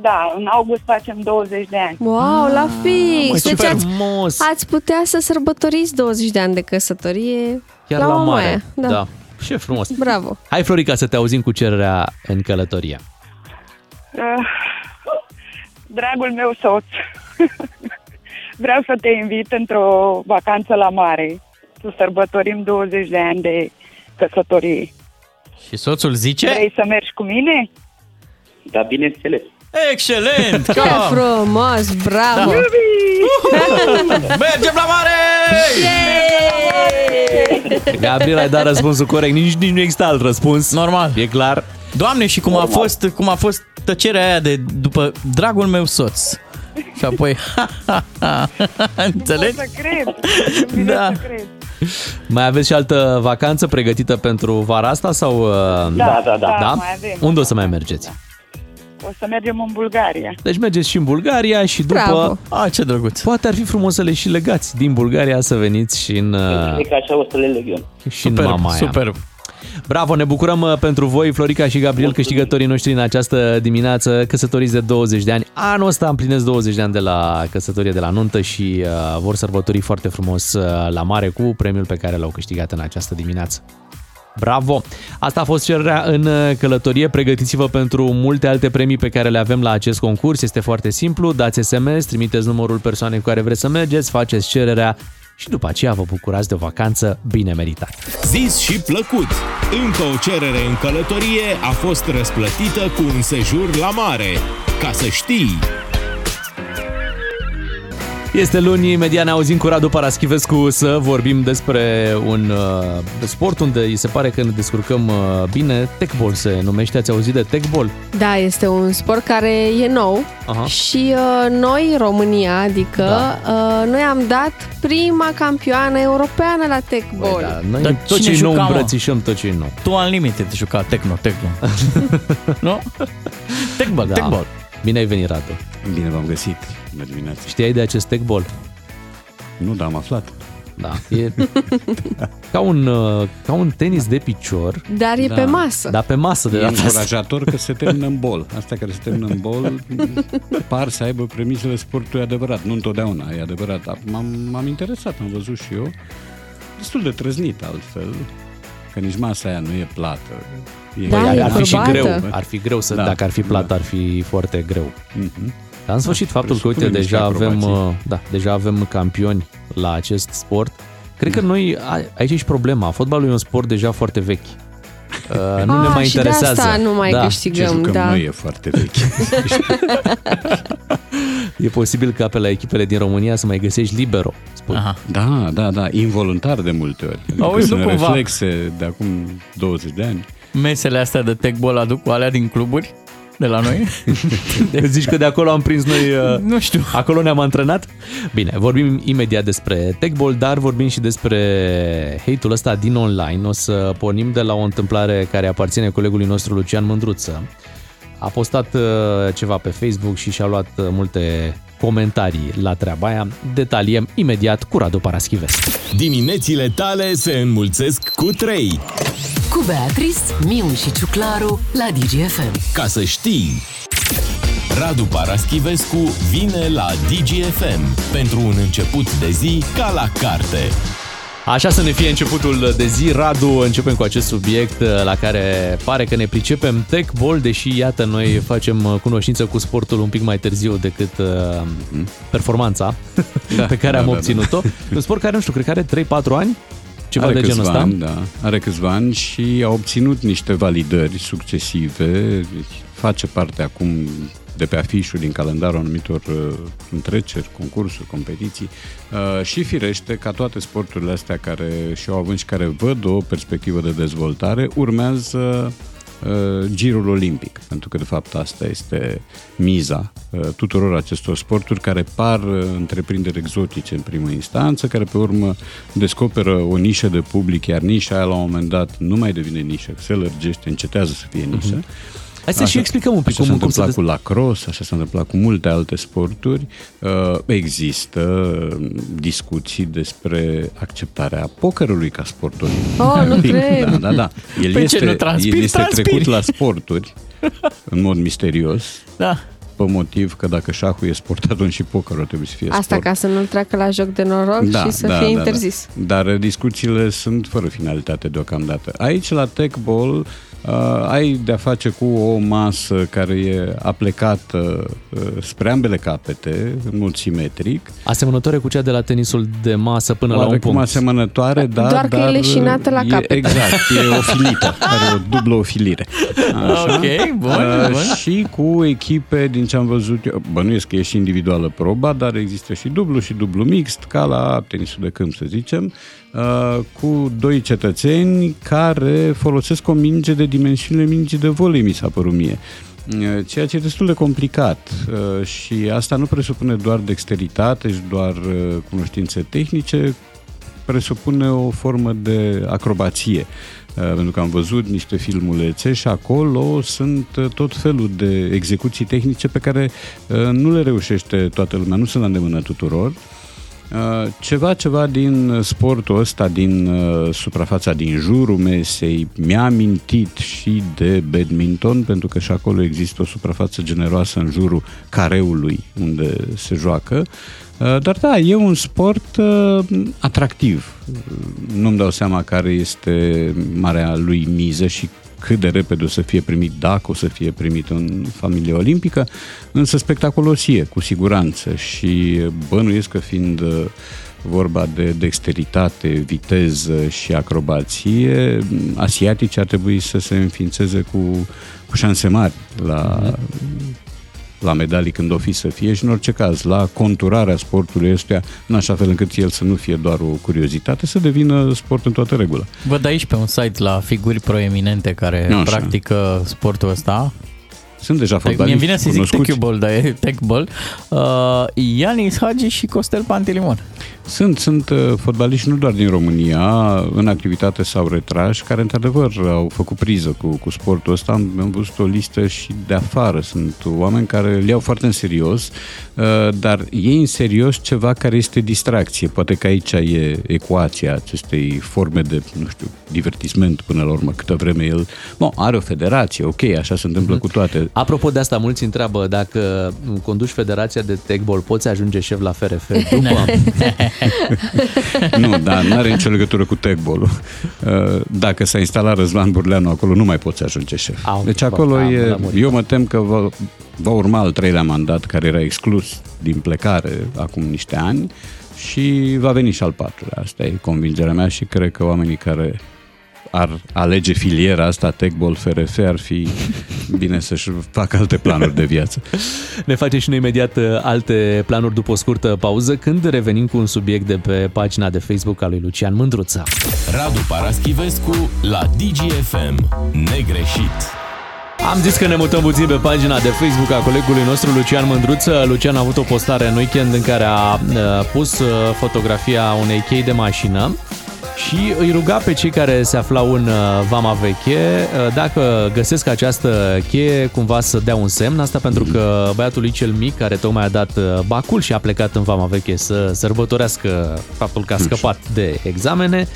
da, în august facem 20 de ani. Wow, la fix! Măi, ce Deci ați, frumos! ați putea să sărbătoriți 20 de ani de căsătorie Chiar la, la, Mamaia. mare. Da. da. Ce frumos! Bravo! Hai, Florica, să te auzim cu cererea în călătorie. Uh, dragul meu soț, vreau să te invit într-o vacanță la mare soțul sărbătorim 20 de ani de căsătorie. Și soțul zice? Vrei să mergi cu mine? Da, bineînțeles. Excelent! Ce frumos, bravo! Da. Mergem la mare! Gabriel, ai dat răspunsul corect. Nici, nici nu există alt răspuns. Normal. E clar. Doamne, și cum a fost, cum a fost tăcerea aia de după dragul meu soț. Și apoi, ha, ha, ha, înțelegi? Nu pot să cred. Nu vine Da. să cred. Mai aveți și altă vacanță pregătită pentru vara asta? sau? uh, Da, da, da. da? mai avem. Unde o să mai mergeți? O să mergem în Bulgaria. Deci mergeți și în Bulgaria și după... Bravo. A, ce drăguț. Poate ar fi frumos să le și legați din Bulgaria să veniți și în, uh, Cred că așa o să le leg eu. și în Mamaia. superb. Bravo, ne bucurăm uh, pentru voi, Florica și Gabriel, câștigătorii noștri în această dimineață, căsătoriți de 20 de ani. Anul ăsta împlinesc 20 de ani de la căsătorie de la nuntă și uh, vor sărbători foarte frumos uh, la mare cu premiul pe care l-au câștigat în această dimineață. Bravo! Asta a fost cererea în uh, călătorie. Pregătiți-vă pentru multe alte premii pe care le avem la acest concurs. Este foarte simplu. Dați SMS, trimiteți numărul persoanei cu care vreți să mergeți, faceți cererea și după aceea vă bucurați de o vacanță bine meritată. Zis și plăcut. Încă o cerere în călătorie a fost răsplătită cu un sejur la mare. Ca să știi! Este luni, imediat ne auzim cu Radu Paraschivescu să vorbim despre un uh, sport unde îi se pare că ne descurcăm uh, bine. Techball se numește, ați auzit de techball? Da, este un sport care e nou Aha. și uh, noi, România, adică Da. uh, noi am dat prima campioană europeană la techball. Da, noi Dar tot cine ce e nou juca, mă? îmbrățișăm tot ce e nou. Tu Unlimited te juca Tecno, Tecno. nu? Techball, Da. Techball. Bine ai venit, Radu. Bine v-am găsit. Bună dimineața. Știai de acest techball? Nu, dar am aflat. Da, e ca un, uh, ca un tenis de picior. Dar e pe masă. Da, pe masă de E data asta. încurajator că se termină în bol. Astea care se termină în bol par să aibă premisele sportului adevărat. Nu întotdeauna, e adevărat. Dar M-am, m-am interesat, am văzut și eu. Destul de trăznit altfel, că nici masa aia nu e plată. E Da, Băi, e ar fi și probată. greu. Ar fi greu să, Da. dacă ar fi plat, ar fi foarte greu. Mhm. Dar în sfârșit, faptul că, uite, Presupune niște deja avem, acrobații. uh, da, deja avem campioni la acest sport. Cred că noi, a- aici e și problema. Fotbalul e un sport deja foarte vechi. Uh, nu Ah, ne mai și de interesează. asta nu mai da. câștigăm, Ce jucăm da. noi e foarte vechi. E posibil ca pe la echipele din România să mai găsești libero. Spui. Aha. Da, da, da, involuntar de multe ori. Adică Auzi, nu sunt cumva. reflexe de acum 20 de ani. Mesele astea de Techball aduc cu alea din cluburi de la noi? Zici că de acolo am prins noi... Uh, nu știu. Acolo ne-am antrenat? Bine, vorbim imediat despre techball, dar vorbim și despre hate-ul ăsta din online. O să pornim de la o întâmplare care aparține colegului nostru Lucian Mândruță. A postat uh, ceva pe Facebook și și-a luat uh, multe comentarii la treaba aia. Detaliem imediat cu Radu Paraschivescu. Diminețile tale se înmulțesc cu 3. Cu Beatrice, Miu și Ciuclaru la DGFM. Ca să știi! Radu Paraschivescu vine la DGFM pentru un început de zi ca la carte. Așa să ne fie începutul de zi. Radu, începem cu acest subiect uh, la care pare că ne pricepem techball, deși iată noi facem uh, cunoștință cu sportul un pic mai târziu decât uh, performanța Da, pe care da, am da, obținut-o. Un sport care, nu știu, cred că are 3-4 ani, ceva are de genul câțiva ăsta. Ani, da, are câțiva ani și a obținut niște validări succesive. Deci face parte acum de pe afișul din calendarul anumitor uh, întreceri, concursuri, competiții uh, și firește ca toate sporturile astea care și-au având și care văd o perspectivă de dezvoltare, urmează uh, girul olimpic, pentru că de fapt asta este miza uh, tuturor acestor sporturi care par uh, întreprinderi exotice în primă instanță, care pe urmă descoperă o nișă de public, iar nișa aia la un moment dat nu mai devine nișă, se lărgește, încetează să fie nișă. Mhm. Hai să și explicăm un pic așa cum- s-a cum se întâmplat des- cu lacrosse, așa s-a întâmplat cu multe alte sporturi. Uh, Există uh, discuții despre acceptarea pokerului ca sport olimpic. Oh, nu Olimpic, cred. Da, da, da. El Păi ce, este, nu transpiri? el este Transpiri. trecut la sporturi în mod misterios. Da. Pe motiv că dacă șahul e sport, atunci și pokerul trebuie să fie Asta sport. ca să nu-l treacă la joc de noroc și să fie interzis. Da. Dar discuțiile sunt fără finalitate deocamdată. Aici, la Tech Ball, uh, ai de-a face cu o masă care e aplecată uh, spre ambele capete, în mod simetric. Asemănătoare cu cea de la tenisul de masă până la un Oarecum punct. asemănătoare, da, Doar că e dar leșinată la e, capete. Exact, e ofilită, are o dublă ofilire. Ok, bun, Uh, bun. Și cu echipe, din ce am văzut eu, bănuiesc că e și individuală proba, dar există și dublu și dublu mixt, ca la tenisul de câmp, să zicem, uh, cu doi cetățeni care folosesc o minge de dimensiunile mingii de volei, mi s-a părut mie. Uh, Ceea ce e destul de complicat uh, și asta nu presupune doar dexteritate și doar uh, cunoștințe tehnice, presupune o formă de acrobație. Uh, Pentru că am văzut niște filmulețe și acolo sunt uh, tot felul de execuții tehnice pe care uh, nu le reușește toată lumea, nu sunt la îndemână tuturor. Uh, Ceva, ceva din sportul ăsta, din uh, suprafața din jurul mesei, mi-a amintit și de badminton, pentru că și acolo există o suprafață generoasă în jurul careului unde se joacă. Uh, Dar da, e un sport uh, atractiv. Nu-mi dau seama care este marea lui miză și cât de repede o să fie primit, dacă o să fie primit în familia olimpică, însă spectaculos e, cu siguranță. Și bănuiesc că fiind uh, vorba de dexteritate, viteză și acrobație, asiatici ar trebui să se înființeze cu, cu șanse mari la, la medalii când o fi să fie și în orice caz la conturarea sportului ăstuia în așa fel încât el să nu fie doar o curiozitate, să devină sport în toată regulă. Văd aici pe un site la figuri proeminente care Așa. practică sportul ăsta. Sunt deja Mi fotbaliști vine să zic cunoscuți. techball, dar e techball. Uh, Ianis Hagi și Costel Pantelimon. Sunt, sunt uh, fotbaliști nu doar din România, în activitate sau retrași, care într-adevăr au făcut priză cu, cu sportul ăsta. Am, am văzut o listă și de afară. Sunt oameni care le iau foarte în serios, uh, dar ei în serios ceva care este distracție. Poate că aici e ecuația acestei forme de, nu știu, divertisment până la urmă, câtă vreme el... Bun, are o federație, ok, așa se întâmplă cu toate. Apropo de asta, mulți întreabă dacă conduci Federația de Techball, poți ajunge șef la FRF după? nu, dar nu are nicio legătură cu techball Dacă s-a instalat Răzvan Burleanu acolo, nu mai poți ajunge șef. Au, deci bă, acolo am e, lămurit. eu mă tem că va, va urma al treilea mandat, care era exclus din plecare acum niște ani și va veni și al patrulea. Asta e convingerea mea și cred că oamenii care ar alege filiera asta, Techball FRF, ar fi bine să-și facă alte planuri de viață. Ne facem și noi imediat uh, alte planuri după o scurtă pauză, când revenim cu un subiect de pe pagina de Facebook a lui Lucian Mândruța. Radu Paraschivescu la DGFM. Negreșit. Am zis că ne mutăm puțin pe pagina de Facebook a colegului nostru Lucian Mândruță. Lucian a avut o postare în weekend în care a uh, pus uh, fotografia unei chei de mașină și îi ruga pe cei care se aflau în uh, Vama Veche uh, dacă găsesc această cheie cumva să dea un semn. Asta pentru că băiatul lui cel mic care tocmai a dat uh, bacul și a plecat în Vama Veche să sărbătorească faptul că a scăpat de examene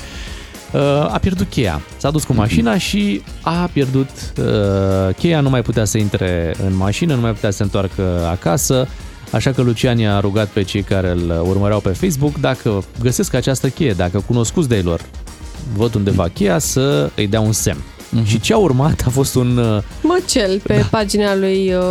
uh, a pierdut cheia. S-a dus cu mașina și a pierdut uh, cheia, nu mai putea să intre în mașină, nu mai putea să se întoarcă acasă. Așa că Lucian i-a rugat pe cei care îl urmăreau pe Facebook dacă găsesc această cheie, dacă cunoscuți de ei lor văd undeva cheia, să îi dea un semn. Și ce a urmat a fost un... uh, Măcel pe da. pagina lui uh,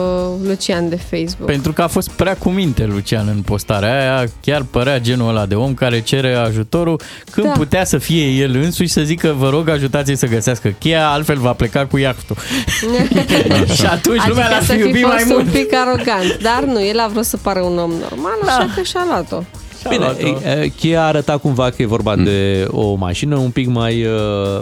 Lucian de Facebook. Pentru că a fost prea cu minte Lucian în postarea aia, chiar părea genul ăla de om care cere ajutorul când Da. putea să fie el însuși să zică vă rog ajutați să găsească cheia, altfel va pleca cu iahtul. și atunci lumea adică l-ar să fi fi iubit fost mai un mult. pic arogant, dar nu, el a vrut să pară un om normal, Da. așa că și-a luat-o. Bine, e, e, cheia arăta cumva că e vorba de o mașină un pic mai... uh,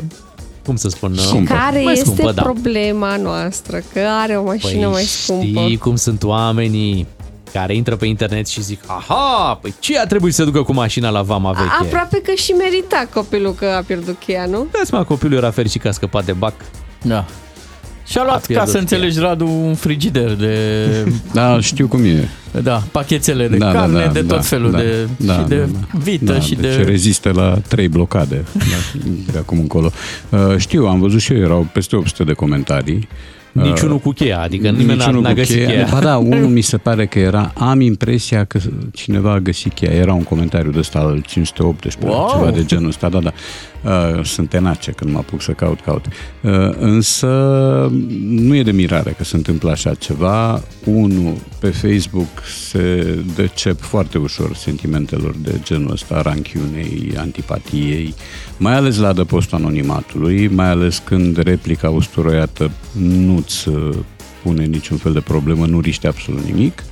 Cum să spun? uh, Care mai este scumpă, da. problema noastră? Că are o mașină Păi mai scumpă. știi cum sunt oamenii care intră pe internet și zic Aha, păi ce a trebuit să ducă cu mașina la vama veche? A- Aproape că și merita copilul că a pierdut cheia, nu? Dați mă, copilul era fericit că a scăpat de bac. Da. Și a luat, ca pierdut să înțelegi, Radu, un frigider de... Da, știu cum e. Da, pachetele de Da, da, carne, da, de tot da, felul da, de... da, și de da, da. vită da, și deci de... rezistă la trei blocade da, de acum încolo. Uh, știu, am văzut și eu, erau peste 800 de comentarii. Niciunul cu cheia, adică nimeni n-a, Niciunul n-a cu găsit cheia. Ba da, unul mi se pare că era, am impresia că cineva a găsit cheia. Era un comentariu de ăsta al 518, Wow! ceva de genul ăsta, da, da. Uh, sunt tenace când mă apuc să caut, caut. Uh, însă nu e de mirare că se întâmplă așa ceva. Unu, pe Facebook se decep foarte ușor sentimentelor de genul ăsta, ranchiunei, antipatiei, mai ales la adăpostul anonimatului, mai ales când replica usturoiată nu-ți uh, pune niciun fel de problemă, nu riște absolut nimic.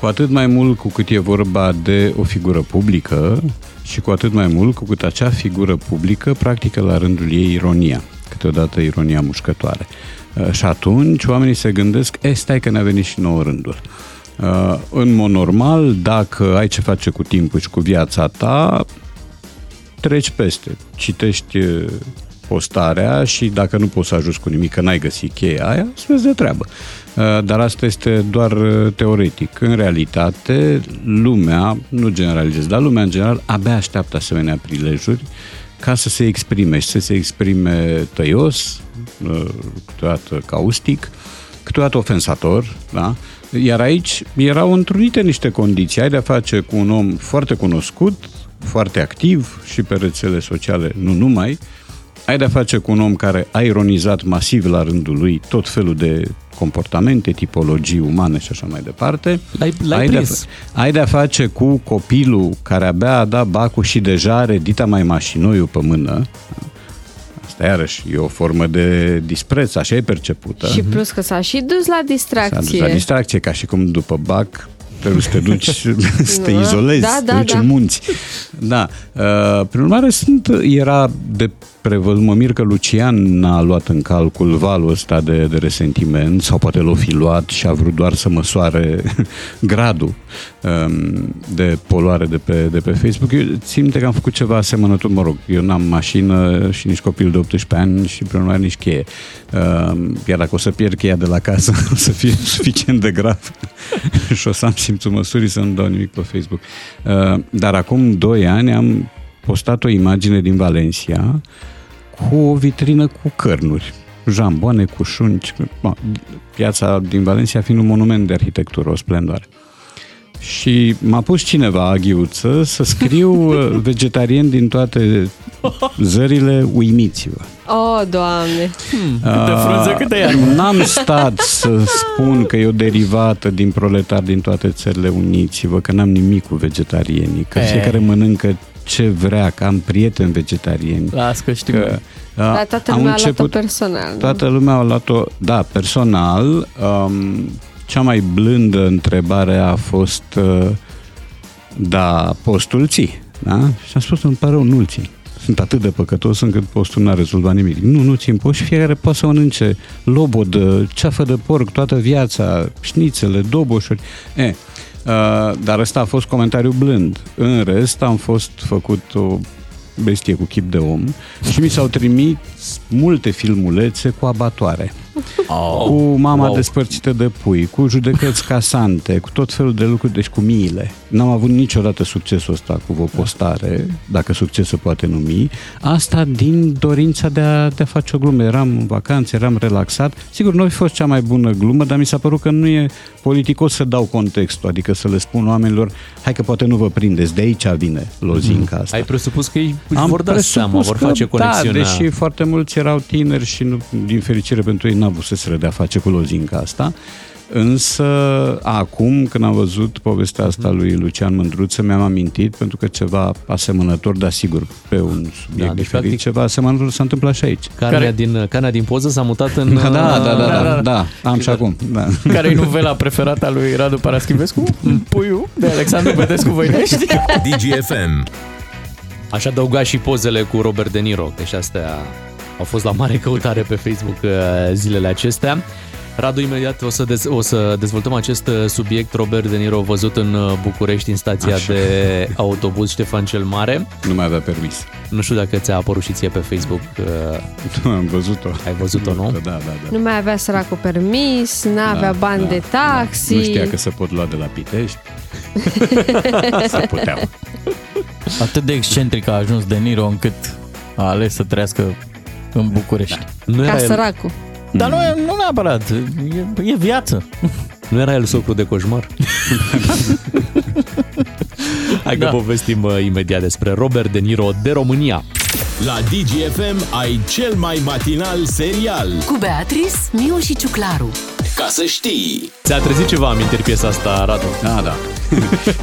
Cu atât mai mult cu cât e vorba de o figură publică și cu atât mai mult cu cât acea figură publică practică la rândul ei ironia, câteodată ironia mușcătoare. Uh, Și atunci oamenii se gândesc, e, stai că ne-a venit și nouă rândul. Uh, În mod normal, dacă ai ce face cu timpul și cu viața ta, treci peste, citești uh, postarea și dacă nu poți să ajuți cu nimic, că n-ai găsit cheia aia, să vezi de treabă. Uh, Dar asta este doar uh, teoretic. În realitate, lumea, nu generalizez, dar lumea în general abia așteaptă asemenea prilejuri ca să se exprime și să se exprime tăios, uh, câteodată caustic, câteodată ofensator, da? Iar aici erau întrunite niște condiții. Ai de-a face cu un om foarte cunoscut, foarte activ și pe rețele sociale, nu numai. Ai de-a face cu un om care a ironizat masiv la rândul lui tot felul de comportamente, tipologii umane și așa mai departe. L-ai- l-ai ai, de-a, prins. ai de-a face cu copilul care abia a dat bacul și deja are dita mai mașinoiul pe mână. Asta iarăși e o formă de dispreț, așa e percepută. Și plus că s-a și dus la S-a distracție. dus la distracție, ca și cum după bac trebuie să te duci să te Da, izolezi, da, să te da, duci da. în munți. Da. Uh, Prin urmare, sunt, era de prevăzut, mă mir că Lucian n-a luat în calcul valul ăsta de, de resentiment sau poate l-o fi luat și a vrut doar să măsoare gradul um, de poluare de pe, de pe Facebook. Eu țin minte că am făcut ceva asemănător, mă rog, eu n-am mașină și nici copil de 18 ani și prin urmare nici cheie. Um, Iar dacă o să pierd cheia de la casă, o să fie suficient de grav și o să am simțul măsurii să nu dau nimic pe Facebook. Uh, Dar acum 2 ani am postat o imagine din Valencia cu o vitrină cu cărnuri, jamboane cu șunci, bă, piața din Valencia fiind un monument de arhitectură, o splendoare. Și m-a pus cineva, aghiuță, să scriu uh, vegetarian din toate zările, uimiți-vă. Oh, Doamne! Câte frunze, câte iarbă. Uh, N-am stat să spun că e o derivată din proletar din toate țările uniți-vă, că n-am nimic cu vegetarienii, că E. fiecare mănâncă ce vrea, că am prieteni vegetarieni. Las că știu. Că, Dar a, toată am lumea a luat-o început- personal. nu? Toată lumea a luat-o, da, personal. Um, cea mai blândă întrebare a fost, uh, da, postul ții, da? Și am spus, îmi pare rău, nu-l țin. Sunt atât de păcătos încât postul n-a rezolvat nimic. Nu, nu țin post și fiecare poate să mănânce lobodă, ceafă de porc toată viața, șnițele, doboșuri. E, uh, dar ăsta a fost comentariu blând. În rest am fost făcut o bestie cu chip de om și mi s-au trimis multe filmulețe cu abatoare. Oh. Cu mama Wow. despărțită de pui, cu judecăți casante, cu tot felul de lucruri, deci cu miile. N-am avut niciodată succesul ăsta cu o postare, dacă succes se poate numi. Asta din dorința de a, de a face o glumă. Eram în vacanță, eram relaxat. Sigur, nu a fi fost cea mai bună glumă, dar mi s-a părut că nu e politicos să dau contextul, adică să le spun oamenilor, hai că poate nu vă prindeți, de aici vine lozinca asta. Ai presupus că ei își Am vor da seama, presupus vor că face conexiunea. Da, deși foarte mulți erau tineri și nu, din fericire pentru ei n-avuseseră de a face cu lozinca asta. Însă, acum, când am văzut povestea asta lui Lucian Mândruță, mi-am amintit, pentru că ceva asemănător, dar sigur, pe un subiect Da, deci, diferit, practic- ceva asemănător se întâmplă și aici. Carnea, din, carnea din poză s-a mutat în... Da, da, da, da, da, da, da. da, am și acum. Da. Care e novela preferată a lui Radu Paraschivescu? Puiul de Alexandru Bedescu Voinești? DGFM. Aș adăuga și pozele cu Robert De Niro, că și astea au fost la mare căutare pe Facebook uh, zilele acestea. Radu, imediat o să, dez, o să dezvoltăm acest uh, subiect. Robert De Niro văzut în uh, București, în stația Așa. de autobuz Ștefan cel Mare. Nu mai avea permis. Nu știu dacă ți-a apărut și ție pe Facebook. uh, Am văzut-o. Ai văzut-o, nu? Da, da, da. Nu mai avea săracul permis, n-avea Da, bani da, de taxi. Nu știa că se pot lua de la Pitești. Se puteau. Atât de excentric a ajuns De Niro încât a ales să trăiască în București. Nu Ca era, el, săracul. Dar nu, e- nu neapărat, e, e viață. nu era el socru de coșmar? Hai că Da. povestim uh, imediat despre Robert De Niro de România. La DGFM ai cel mai matinal serial. Cu Beatrice, Miu și Ciuclaru. Ca să știi! Ți-a trezit ceva amintiri piesa asta, Radu? Da, da.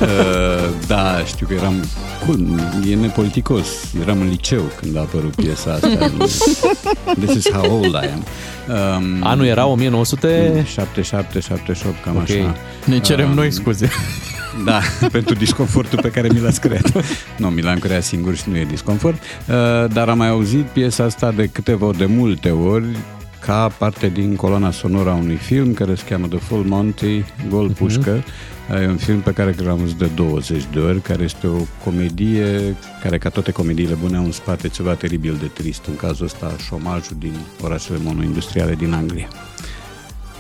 Uh, da, știu că eram... Bun, e nepoliticos. Eram în liceu când a apărut piesa asta. This is how old I am. Um, Anul era 1900... 77, 78, cam Ok. așa. Ne cerem noi scuze. Da, pentru disconfortul pe care mi l-ați creat. Nu, mi l-am creat singur și nu e disconfort, Uh, dar am mai auzit piesa asta de câteva ori, de multe ori, ca parte din coloana sonoră a unui film care se cheamă The Full Monty, Gol Pușcă. E un film pe care l-am văzut de 20 de ori, care este o comedie care, ca toate comediile bune, au în spate ceva teribil de trist. În cazul ăsta, șomajul din orașele monoindustriale din Anglia.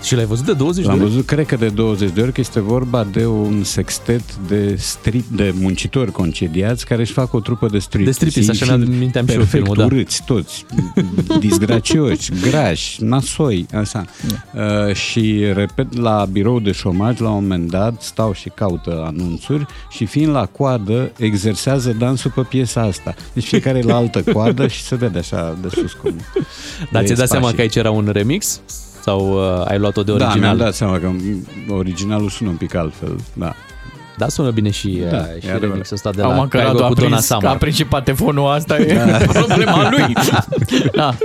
Și l-ai văzut de 20 de L-am ori? văzut, cred că de 20 de ori, că este vorba de un sextet de, strip, de muncitori concediați care își fac o trupă de strip. De striptease, așa mi-am- minteam și eu perfect filmul, da. urâți toți, disgracioși, grași, nasoi, așa. Uh, și, repet, la birou de șomaj, la un moment dat, stau și caută anunțuri și fiind la coadă, exersează dansul pe piesa asta. Deci fiecare la altă coadă și se vede așa de sus cum... Dar de ți-ai dat seama spașii. că aici era un remix? Sau uh, ai luat-o de Da, mi-am original? dat seama că originalul sună un pic altfel, da. Da, sună bine și, Da, uh, e și adevărat. remixul ăsta de la Acum că Caigo Radu a cu Donna prins, Summer. a prins și patefonul asta, e problema lui. da.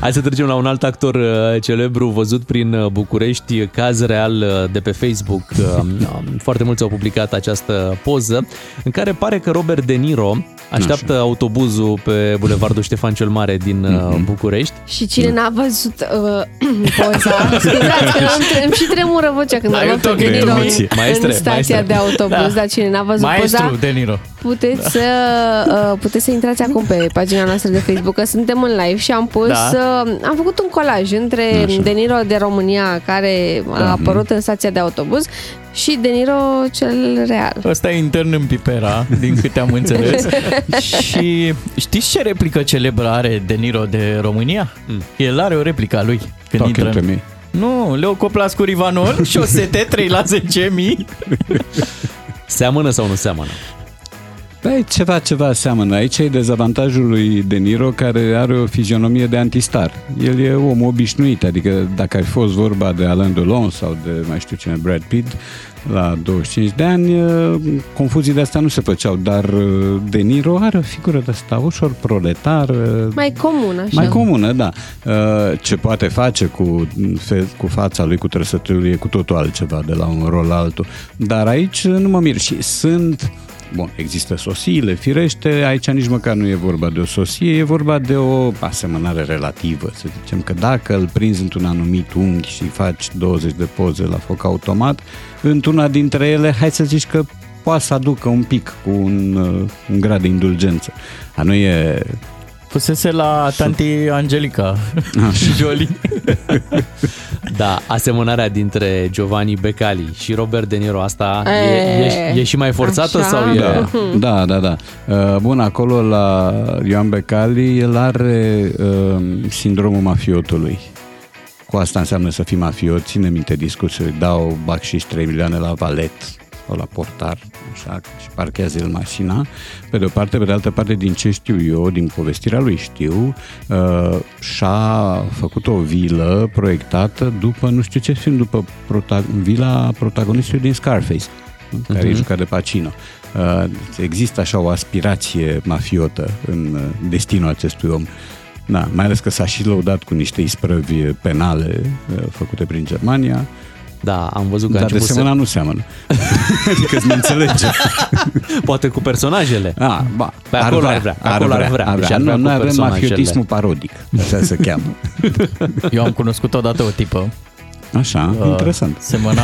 Hai să trecem la un alt actor uh, celebru văzut prin uh, București, caz real uh, de pe Facebook. Uh, um, Foarte mulți au publicat această poză în care pare că Robert De Niro așteaptă autobuzul pe Bulevardul Ștefan cel Mare din uh, București. Și cine n-a văzut uh, poza, scuzați că îmi, tre- îmi și tremură vocea când Ai îl un văd pe toc De de Niro în, emoție. Maestre, în stația maestre. de autobuz, dar cine n-a văzut Maestru poza, De Niro. puteți să, uh, puteți să intrați acum pe pagina noastră de Facebook, că suntem în live și am pus, Da. uh, am făcut un colaj între Așa. De Niro de România, care a apărut în stația de autobuz, și De Niro cel real. Ăsta e intern în Pipera, din câte am înțeles. și știți ce replică celebră are De Niro de România? Mm. El are o replică a lui. Când Talk intră to în... me. Nu, Leo Coplascu Rivanor, șosete 3 la 10 mii. Seamănă sau nu seamănă? Păi, ceva, ceva seamănă. Aici e dezavantajul lui De Niro, care are o fizionomie de antistar. El e om obișnuit, adică dacă ar fi fost vorba de Alain Delon sau de mai știu cine, Brad Pitt, la 25 de ani, eh, confuzii de astea nu se făceau, dar eh, De Niro are o figură de asta ușor proletar, eh, Mai comun, așa. mai comună, da. Eh, Ce poate face cu, fe- cu fața lui, cu trăsăturile, e cu totul altceva de la un rol la altul. Dar aici nu mă mir și sunt Bun, există sosiile, firește, aici nici măcar nu e vorba de o sosie, e vorba de o asemănare relativă, să zicem că dacă îl prinzi într-un anumit unghi și faci 20 de poze la foc automat, într-una dintre ele, hai să zici că poate să aducă un pic cu un, uh, un grad de indulgență. A nu e Fusese la tanti Angelica Jolie. Da, asemănarea dintre Giovanni Becali și Robert De Niro, asta e, e, e și mai forțată așa. sau e... Da, da, da, da. Uh, Bun, acolo la Ioan Becali, el are uh, sindromul mafiotului. Cu asta înseamnă să fii mafiot, ține minte discursul, dau bacșiș 3 milioane la valet sau la portar, așa, și parchează el mașina. Pe de o parte, pe de altă parte, din ce știu eu, din povestirea lui știu, uh, și-a făcut o vilă proiectată după, nu știu ce film, după prota- vila protagonistului din Scarface care Mhm. e jucat de Pacino. Uh, există așa o aspirație mafiotă în uh, destinul acestui om. Da, mai ales că s-a și lăudat cu niște isprăvi penale uh, făcute prin Germania. Da, am văzut că a Dar de început semăna să... nu seamănă. adică să ne înțelege. Poate cu personajele. Ah, ba, Pe acolo ar vrea, acolo ar vrea. Ar Deci vrea. ar vrea Nu, cu noi avem personajele. mafiotismul parodic, așa se cheamă. Eu am cunoscut odată o tipă Așa, Uh, interesant. Semăna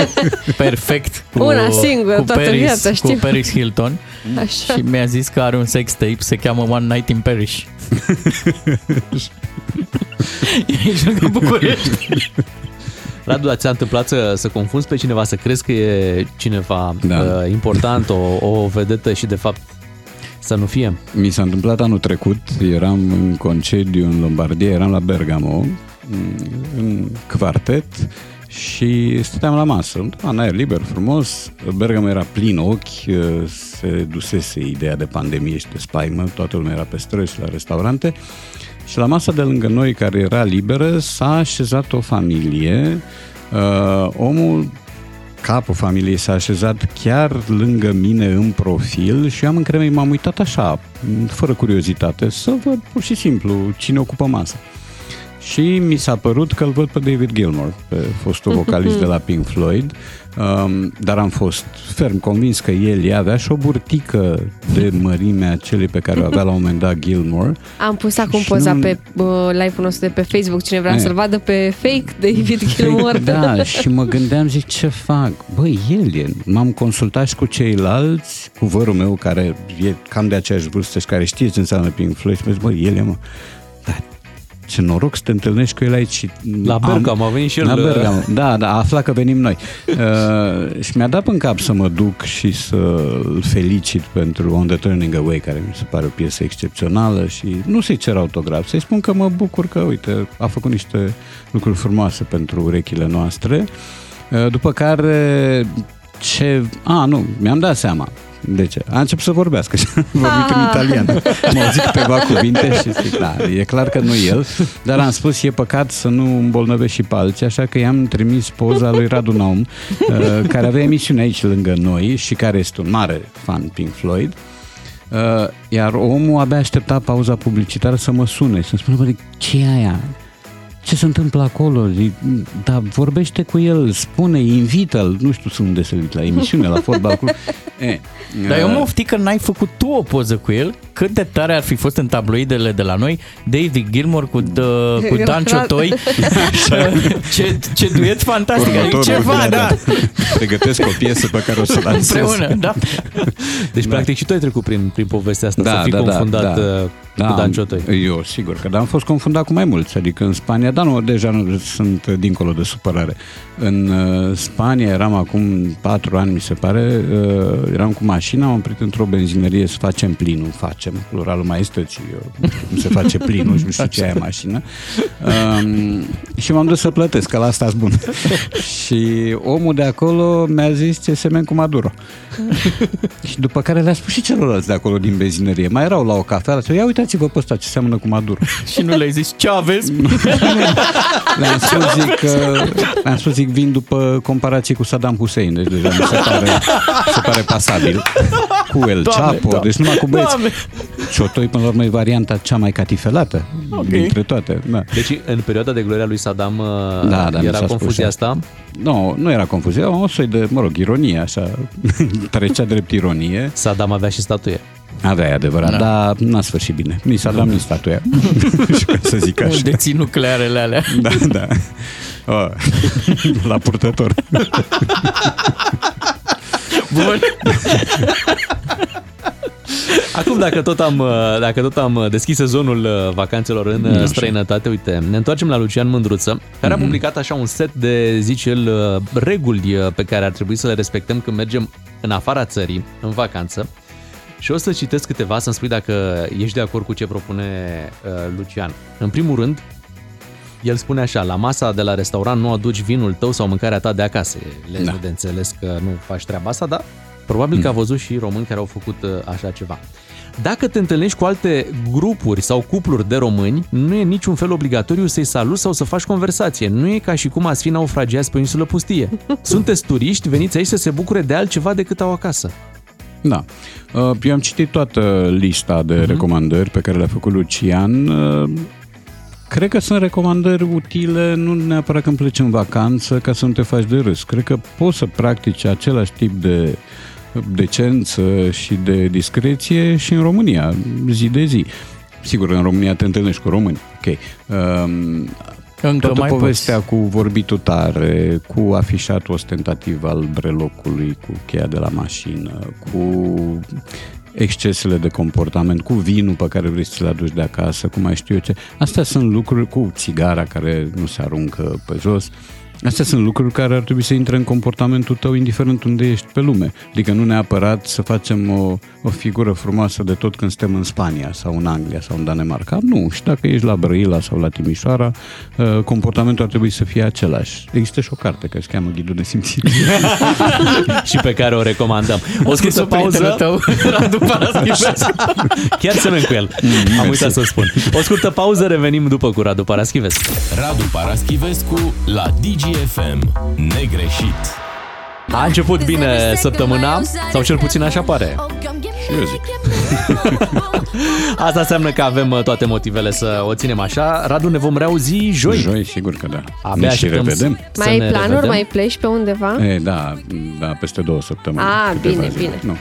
perfect cu, Una singură, cu toată Paris, viața, cu știu. Paris Hilton Așa. și mi-a zis că are un sex tape, se cheamă One Night in Paris. Ești lângă București. Radu, ți-a întâmplat să, să confunzi pe cineva, să crezi că e cineva Da. uh, important, o, o vedetă și de fapt să nu fie? Mi s-a întâmplat anul trecut, eram în concediu în Lombardia, eram la Bergamo, în quartet și stăteam la masă, în aer liber, frumos, Bergamo era plin ochi, se dusese ideea de pandemie și de spaimă, toată lumea era pe străzi și la restaurante și la masa de lângă noi, care era liberă, s-a așezat o familie, uh, omul capul familiei s-a așezat chiar lângă mine în profil și am încredere, m-am uitat așa, fără curiozitate, să văd pur și simplu cine ocupă masa. Și mi s-a părut că îl văd pe David Gilmour, pe fostul vocalist de la Pink Floyd, um, dar am fost ferm convins că el avea și o burtică de mărimea celei pe care o avea la un moment dat Gilmour. Am pus acum Și poza nu- pe uh, live-ul nostru de pe Facebook. Cine vrea E. să-l vadă pe fake David Gilmour. Da, și mă gândeam, zic, ce fac? Băi, el e. M-am consultat și cu ceilalți, cu vărul meu, care e cam de aceeași vârstă și care știe ce înseamnă Pink Floyd, și mi-a zis, băi, el e, mă. Dar ce noroc să te întâlnești cu el aici. Și La Bergamo a venit și el, La uh, Bergamo, da, da, a aflat că venim noi. Uh, și mi-a dat în cap să mă duc și să îl felicit pentru On the Turning Away, care mi se pare o piesă excepțională și nu să-i cer autograf, să-i spun că mă bucur că, uite, a făcut niște lucruri frumoase pentru urechile noastre. Uh, după care ce... A, nu, mi-am dat seama. De ce? A început să vorbească și a vorbit în Ah. italiană. M-au zis câteva cuvinte și zic, da, e clar că nu el, dar am spus, e păcat să nu îmbolnăvești și pe alții, așa că i-am trimis poza lui Radu Naum, uh, care avea emisiune aici lângă noi și care este un mare fan Pink Floyd. Uh, iar omul abia aștepta pauza publicitară să mă sune, să-mi spună, bă, de ce e aia? Ce se întâmplă acolo? Zic, Da, vorbește cu el, spune, invită-l, nu știu unde se uită, la emisiune, la fotbal club. E, Dar eu uh, mă oftic că n-ai făcut tu o poză cu el. Cât de tare ar fi fost în tabloidele de la noi David Gilmour cu, uh, cu Dan Ciotoi. ce, ce duet fantastic. Adică Următorul, ceva, da. Pregătesc o piesă pe care o să lansez. Împreună, da. Deci, practic, și tu ai trecut prin, prin povestea asta, să fii confundat uh, cu Dan Ciotoi. Eu, sigur că da, am fost confundat cu mai mulți. Adică în Spania, dar nu, deja nu sunt dincolo de supărare. În uh, Spania eram acum patru ani, mi se pare, uh, eram cu mașina, am oprit într-o benzinărie să facem plinul, facem, pluralul maestății, eu, nu știu cum se face plinul și nu știu ce aia mașină. Um, și m-am dus să plătesc, că la asta bun. și omul de acolo mi-a zis ce semen cu Maduro. și după care le-a spus și celorlalți de acolo din benzinărie. Mai erau la o cafea, ia uitați-vă pe ăsta ce seamănă cu Maduro. Și nu le-ai zis ce aveți? Le-am spus, zic, că, le-am spus, zic, vin după comparație cu Saddam Hussein, deci deja mi se pare, mi se pare pasabil. Cu El Doamne, Chapo, Doamne. deci numai cu băieți. Doamne. Ciotoi, până la urmă, e varianta cea mai catifelată Ok. dintre toate. Da. Deci, în perioada de gloria lui Saddam uh, Da, da, mi era s-a spus confuzia asta. asta? Nu, nu era confuzie, era un soi de, mă rog, ironie, așa, trecea drept ironie. Saddam avea și statuie. Avea, e adevărat, Da. da. dar n-a sfârșit bine. Nici Saddam, nici statuia. Și ca să zic așa. Deții nuclearele alea. Da, da. Oh, la purtător. Bun. Acum, dacă tot am, uh, dacă tot am uh, deschis sezonul uh, vacanțelor în uh, Așa. străinătate, uite, ne întoarcem la Lucian Mândruță, care a publicat așa un set de, zice el, uh, reguli uh, pe care ar trebui să le respectăm când mergem în afara țării, în vacanță. Și o să citesc câteva, să-mi spui dacă ești de acord cu ce propune uh, Lucian. În primul rând, el spune așa, la masa de la restaurant nu aduci vinul tău sau mâncarea ta de acasă. Le da. de înțeles că nu faci treaba asta, dar probabil că a văzut și români care au făcut uh, așa ceva. Dacă te întâlnești cu alte grupuri sau cupluri de români, nu e niciun fel obligatoriu să-i saluți sau să faci conversație. Nu e ca și cum ați fi naufragiați pe o insulă pustie. Sunteți turiști, veniți aici să se bucure de altceva decât au acasă. Da. Uh, Eu am citit toată lista de uh-huh. recomandări pe care le-a făcut Lucian. Uh, Cred că sunt recomandări utile, nu neapărat când pleci în vacanță ca să nu te faci de râs. Cred că poți să practici același tip de decență și de discreție și în România, zi de zi. Sigur, în România te întâlnești cu români. Ok. Um, Încă toată mai povestea cu vorbitul tare, cu afișatul ostentativ al brelocului, cu cheia de la mașină, cu excesele de comportament, cu vinul pe care vrei să-l aduci de acasă, cu mai știu eu ce. Astea sunt lucruri cu țigara care nu se aruncă pe jos. Astea sunt lucruri care ar trebui să intre în comportamentul tău indiferent unde ești pe lume. Adică nu neapărat să facem o, o figură frumoasă de tot când suntem în Spania sau în Anglia sau în Danemarca. Nu, și dacă ești la Brăila sau la Timișoara, uh, comportamentul ar trebui să fie același. Există și o carte care se cheamă Ghidul de simțire. și pe care o recomandăm. O scris o pauză. tău, Radu Paraschivescu. Chiar semn cu el. Mm, Am uitat să spun. O scurtă pauză, revenim după cu Radu Paraschivescu. Radu Paraschivescu la DGFM. Negreșit. A început bine săptămâna, sau cel puțin așa pare. Și eu zic. Asta înseamnă că avem uh, toate motivele să o ținem așa. Radu, ne vom reauzi joi. Joi, sigur că da. Abia ne și așteptăm revedem. să Mai ai ne planuri? revedem. Mai pleci pe undeva? E, da, da, peste două săptămâni. Ah, câteva bine, zile. bine. Nu.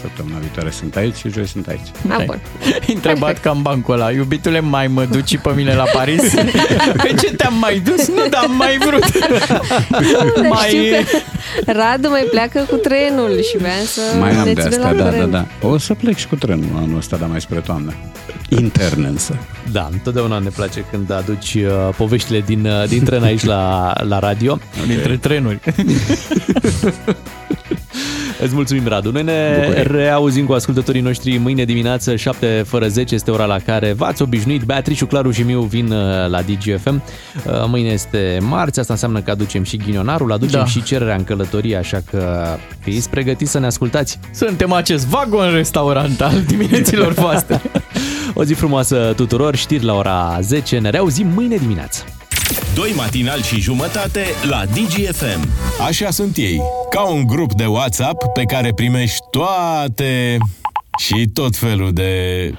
Săptămâna viitoare sunt aici și joi sunt aici. Ah, bun. Întrebat ca în bancul ăla, iubitule, mai mă duci și pe mine la Paris? Pe ce te-am mai dus? Nu, dar am mai vrut. Dar mai... știu că Radu mai pleacă cu trenul și vrea să Mai am ne de ține astea, la da, da, curent. da. O să plec și cu trenul anul ăsta, dar mai spre toamnă. Intern însă. Da, întotdeauna ne place când aduci uh, poveștile din, uh, din tren aici la, la radio. Dintre trenuri. Îți mulțumim, Radu. Noi ne Bucurie. reauzim cu ascultătorii noștri mâine dimineață, 7 fără 10 este ora la care v-ați obișnuit. Beatrice, Claru și Miu vin uh, la DGFM. Uh, Mâine este marți, asta înseamnă că aducem și ghinionarul, aducem Da. și cererea în călătorie, așa că fiți pregătiți să ne ascultați. Suntem acest vagon restaurant al dimineților voastre. O zi frumoasă tuturor, știri la ora 10, ne reauzim mâine dimineață. Doi matinali și jumătate la DGFM. Așa sunt ei, ca un grup de WhatsApp pe care primești toate și tot felul de